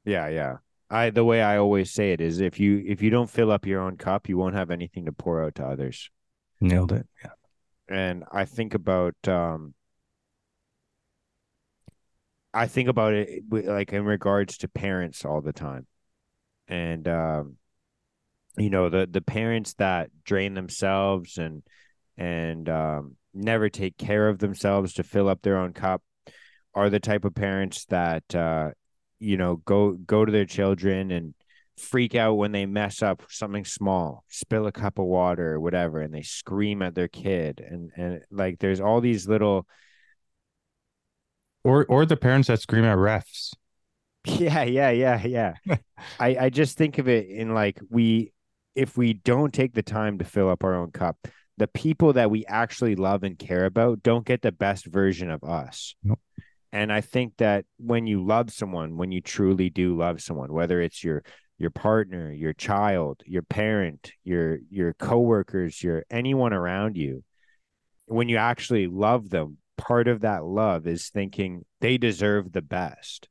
Yeah, yeah. I the way I always say it is if you if you don't fill up your own cup, you won't have anything to pour out to others. Nailed it. Yeah. And I think about um I think about it like in regards to parents all the time. And um you know, the the parents that drain themselves and and um never take care of themselves to fill up their own cup are the type of parents that uh you know go go to their children and freak out when they mess up something small, spill a cup of water or whatever, and they scream at their kid. And and like there's all these little or or the parents that scream at refs. Yeah, yeah, yeah, yeah. I, I just think of it in like we if we don't take the time to fill up our own cup, the people that we actually love and care about don't get the best version of us. Nope. And I think that when you love someone, when you truly do love someone, whether it's your your partner, your child, your parent, your your coworkers, your anyone around you, when you actually love them part of that love is thinking they deserve the best.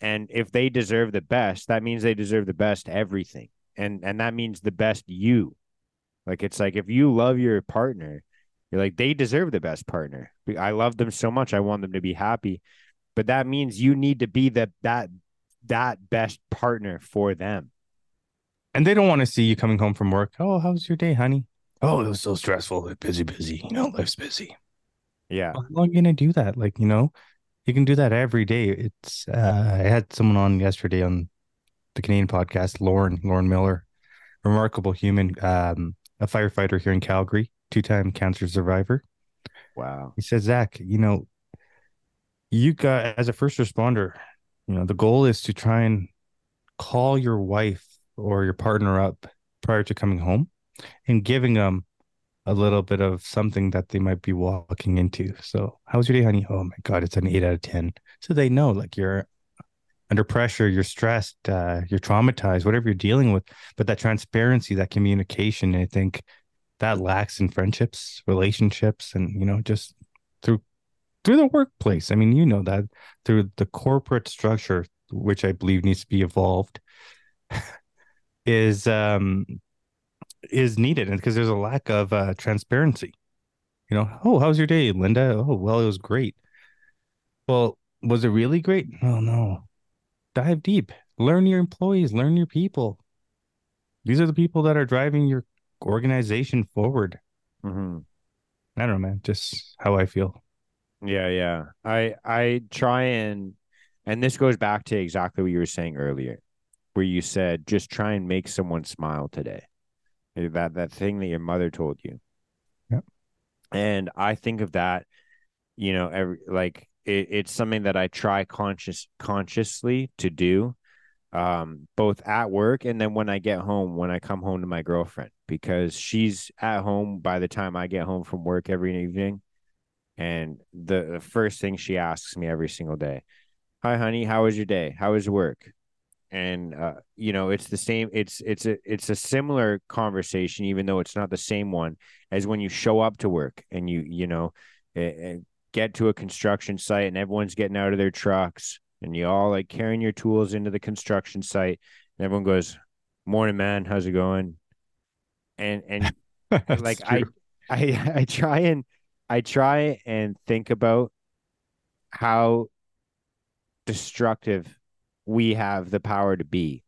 And if they deserve the best, that means they deserve the best everything. And and that means the best you. Like it's like if you love your partner, you're like they deserve the best partner. I love them so much. I want them to be happy. But that means you need to be the that that best partner for them. And they don't want to see you coming home from work. Oh, how's your day, honey? Oh, it was so stressful. Busy, busy. You know, life's busy. Yeah. How long are you gonna do that? Like, you know, you can do that every day. It's uh I had someone on yesterday on the Canadian podcast, Lauren, Lauren Miller, remarkable human, um, a firefighter here in Calgary, two-time cancer survivor. Wow. He says, Zak, you know, you got as a first responder, you know, the goal is to try and call your wife or your partner up prior to coming home and giving them a little bit of something that they might be walking into. So, how's your day, honey? Oh my God, it's an eight out of 10. So they know like you're under pressure, you're stressed, uh, you're traumatized, whatever you're dealing with. But that transparency, that communication, I think that lacks in friendships, relationships, and, you know, just through through the workplace. I mean, you know that through the corporate structure, which I believe needs to be evolved, is um is needed, and because there's a lack of uh, transparency. You know, oh, how's your day, Linda? Oh, well, it was great. Well, was it really great? Oh no. Dive deep. Learn your employees. Learn your people. These are the people that are driving your organization forward. Mm-hmm. I don't know, man. Just how I feel. Yeah, yeah. I I try and and this goes back to exactly what you were saying earlier, where you said just try and make someone smile today. That that thing that your mother told you. Yep. And I think of that, you know, every like it, it's something that I try conscious consciously to do, um, both at work and then when I get home, when I come home to my girlfriend, because she's at home by the time I get home from work every evening. And the, the first thing she asks me every single day, Hi honey, how was your day? How was work? And uh, you know it's the same it's it's a it's a similar conversation even though it's not the same one as when you show up to work and you you know get to a construction site and everyone's getting out of their trucks and you all like carrying your tools into the construction site and everyone goes morning man. How's it going? And and like I, I i try and i try and think about how destructive we have the power to be,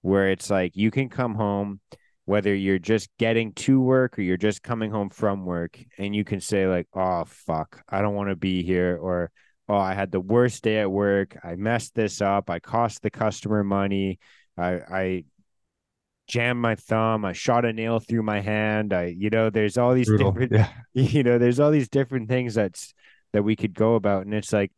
where it's like you can come home, whether you're just getting to work or you're just coming home from work, and you can say, like, oh, fuck, I don't want to be here, or oh, I had the worst day at work. I messed this up. I cost the customer money. I, I jammed my thumb. I shot a nail through my hand. I, you know, there's all these Brutal. different, yeah. you know, there's all these different things that's that we could go about, and it's like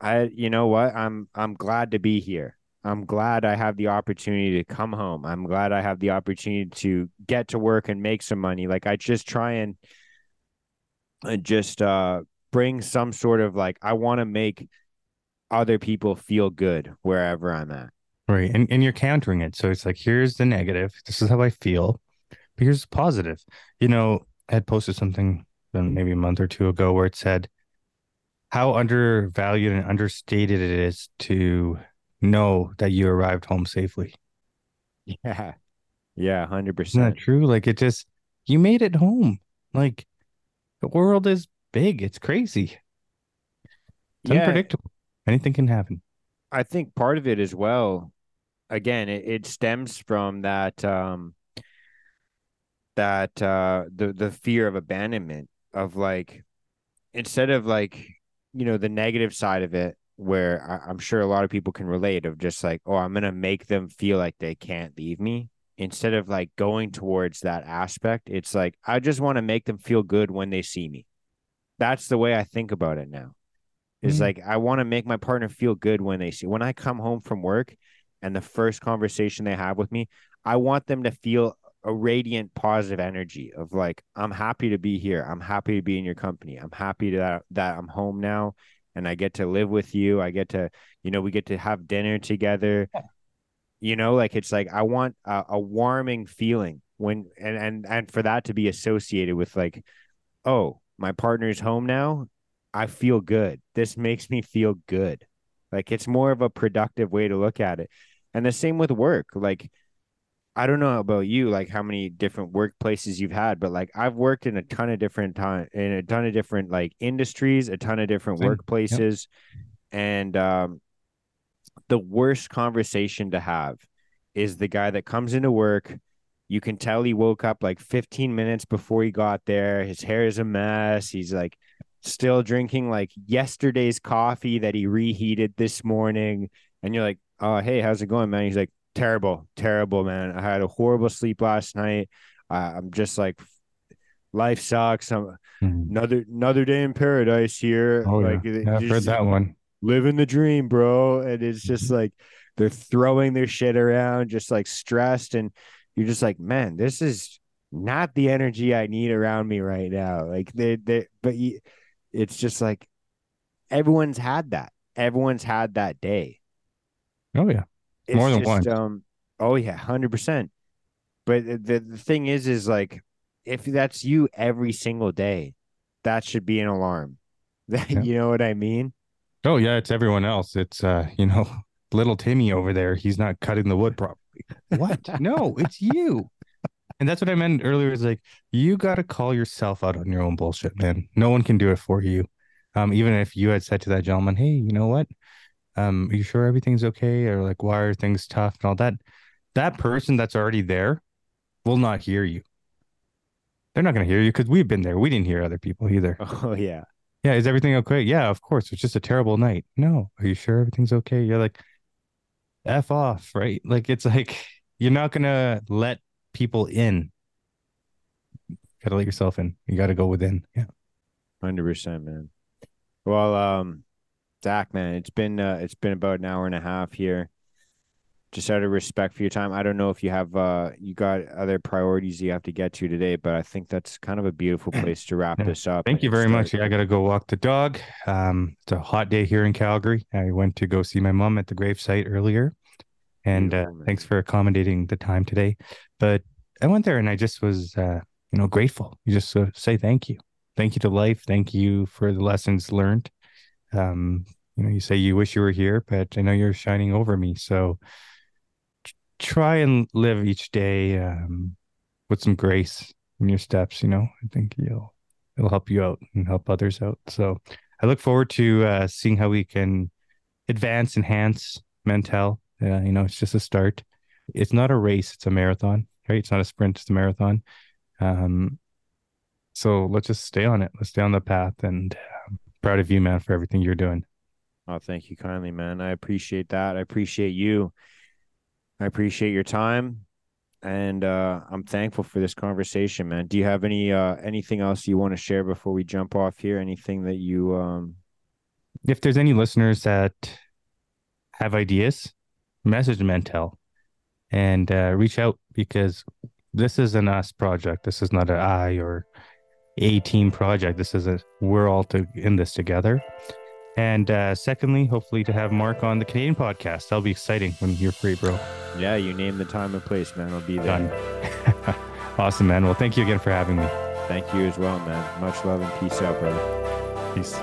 I you know what? I'm I'm glad to be here. I'm glad I have the opportunity to come home. I'm glad I have the opportunity to get to work and make some money. Like I just try and uh, just uh bring some sort of like I want to make other people feel good wherever I'm at. Right. And and you're countering it. So it's like here's the negative. This is how I feel. But here's the positive. You know, I had posted something maybe a month or two ago where it said how undervalued and understated it is to know that you arrived home safely. Yeah. Yeah, 100%. Isn't that true? Like it just, you made it home. Like the world is big. It's crazy. It's yeah. unpredictable. Anything can happen. I think part of it as well, again, it, it stems from that, um, that, uh, the, the fear of abandonment of like, instead of like you know the negative side of it where I, am sure a lot of people can relate of just like oh i'm gonna make them feel like they can't leave me. Instead of like going towards that aspect it's like i just want to make them feel good when they see me. That's the way i think about it now. Is mm-hmm. like i want to make my partner feel good when they see when i come home from work and the first conversation they have with me i want them to feel a radiant positive energy of like i'm happy to be here i'm happy to be in your company i'm happy that that i'm home now and i get to live with you i get to you know we get to have dinner together you know like it's like i want a, a warming feeling when and and and for that to be associated with like oh my partner's home now, I feel good. This makes me feel good. Like it's more of a productive way to look at it. And the same with work. Like I don't know about you, like how many different workplaces you've had, but like I've worked in a ton of different time in a ton of different like industries, a ton of different same. workplaces. Yep. And um the worst conversation to have is the guy that comes into work. You can tell he woke up like 15 minutes before he got there. His hair is a mess. He's like still drinking like yesterday's coffee that he reheated this morning. And you're like, oh, hey, how's it going, man? He's like, terrible, terrible, man. I had a horrible sleep last night. Uh, I'm just like, life sucks. I'm mm-hmm. another another day in paradise here. Oh, like, yeah. yeah I've heard that one. Living the dream, bro. And it's just mm-hmm. like they're throwing their shit around, just like stressed, and you're just like, man, this is not the energy I need around me right now. Like they, they, but you, it's just like everyone's had that. Everyone's had that day. Oh yeah, more than one. Um, oh yeah, hundred percent. But the the thing is, is like if that's you every single day, that should be an alarm. That yeah. you know what I mean? Oh yeah, it's everyone else. It's uh, you know, little Timmy over there. He's not cutting the wood properly. What? no, it's you. And that's what I meant earlier. Is like you got to call yourself out on your own bullshit, man. No one can do it for you. Um, even if you had said to that gentleman, "Hey, you know what? Um, are you sure everything's okay?" Or like, "Why are things tough?" and all that. That person that's already there will not hear you. They're not going to hear you because we've been there. We didn't hear other people either. Oh yeah. Yeah. Is everything okay? Yeah, of course. It's just a terrible night. No. Are you sure everything's okay? You're like, f off, right? Like it's like you're not gonna let people in. Gotta let yourself in. You gotta go within. Yeah. Hundred percent, man. Well, um, Zak, man, it's been uh, it's been about an hour and a half here. Just out of respect for your time, I don't know if you have uh you got other priorities you have to get to today, but I think that's kind of a beautiful place to wrap yeah. this up. Thank you very start. much. Yeah, I gotta go walk the dog. Um, it's a hot day here in Calgary. I went to go see my mom at the gravesite earlier, and uh, thanks for accommodating the time today. But I went there and I just was, uh, you know, grateful. You just uh, say thank you, thank you to life, thank you for the lessons learned. Um, you know, you say you wish you were here, but I know you're shining over me. So try and live each day um, with some grace in your steps. You know, I think you'll it'll help you out and help others out. So I look forward to uh, seeing how we can advance, enhance Mentell. Uh, you know, it's just a start. It's not a race; it's a marathon. Right? It's not a sprint; it's a marathon. Um, so let's just stay on it. Let's stay on the path. And um, proud of you, man, for everything you're doing. Oh, thank you kindly, man. I appreciate that. I appreciate you. I appreciate your time and uh, I'm thankful for this conversation, man. Do you have any uh, anything else you want to share before we jump off here? Anything that you um if there's any listeners that have ideas, message Mentell and uh, reach out because this is an us project. This is not an I or a team project. This is a we're all to in this together. And uh, secondly, hopefully to have Mark on the Canadian podcast. That'll be exciting when you're free, bro. Yeah, you name the time and place, man. I'll be there. Done. awesome, man. Well, thank you again for having me. Thank you as well, man. Much love and peace out, brother. Peace.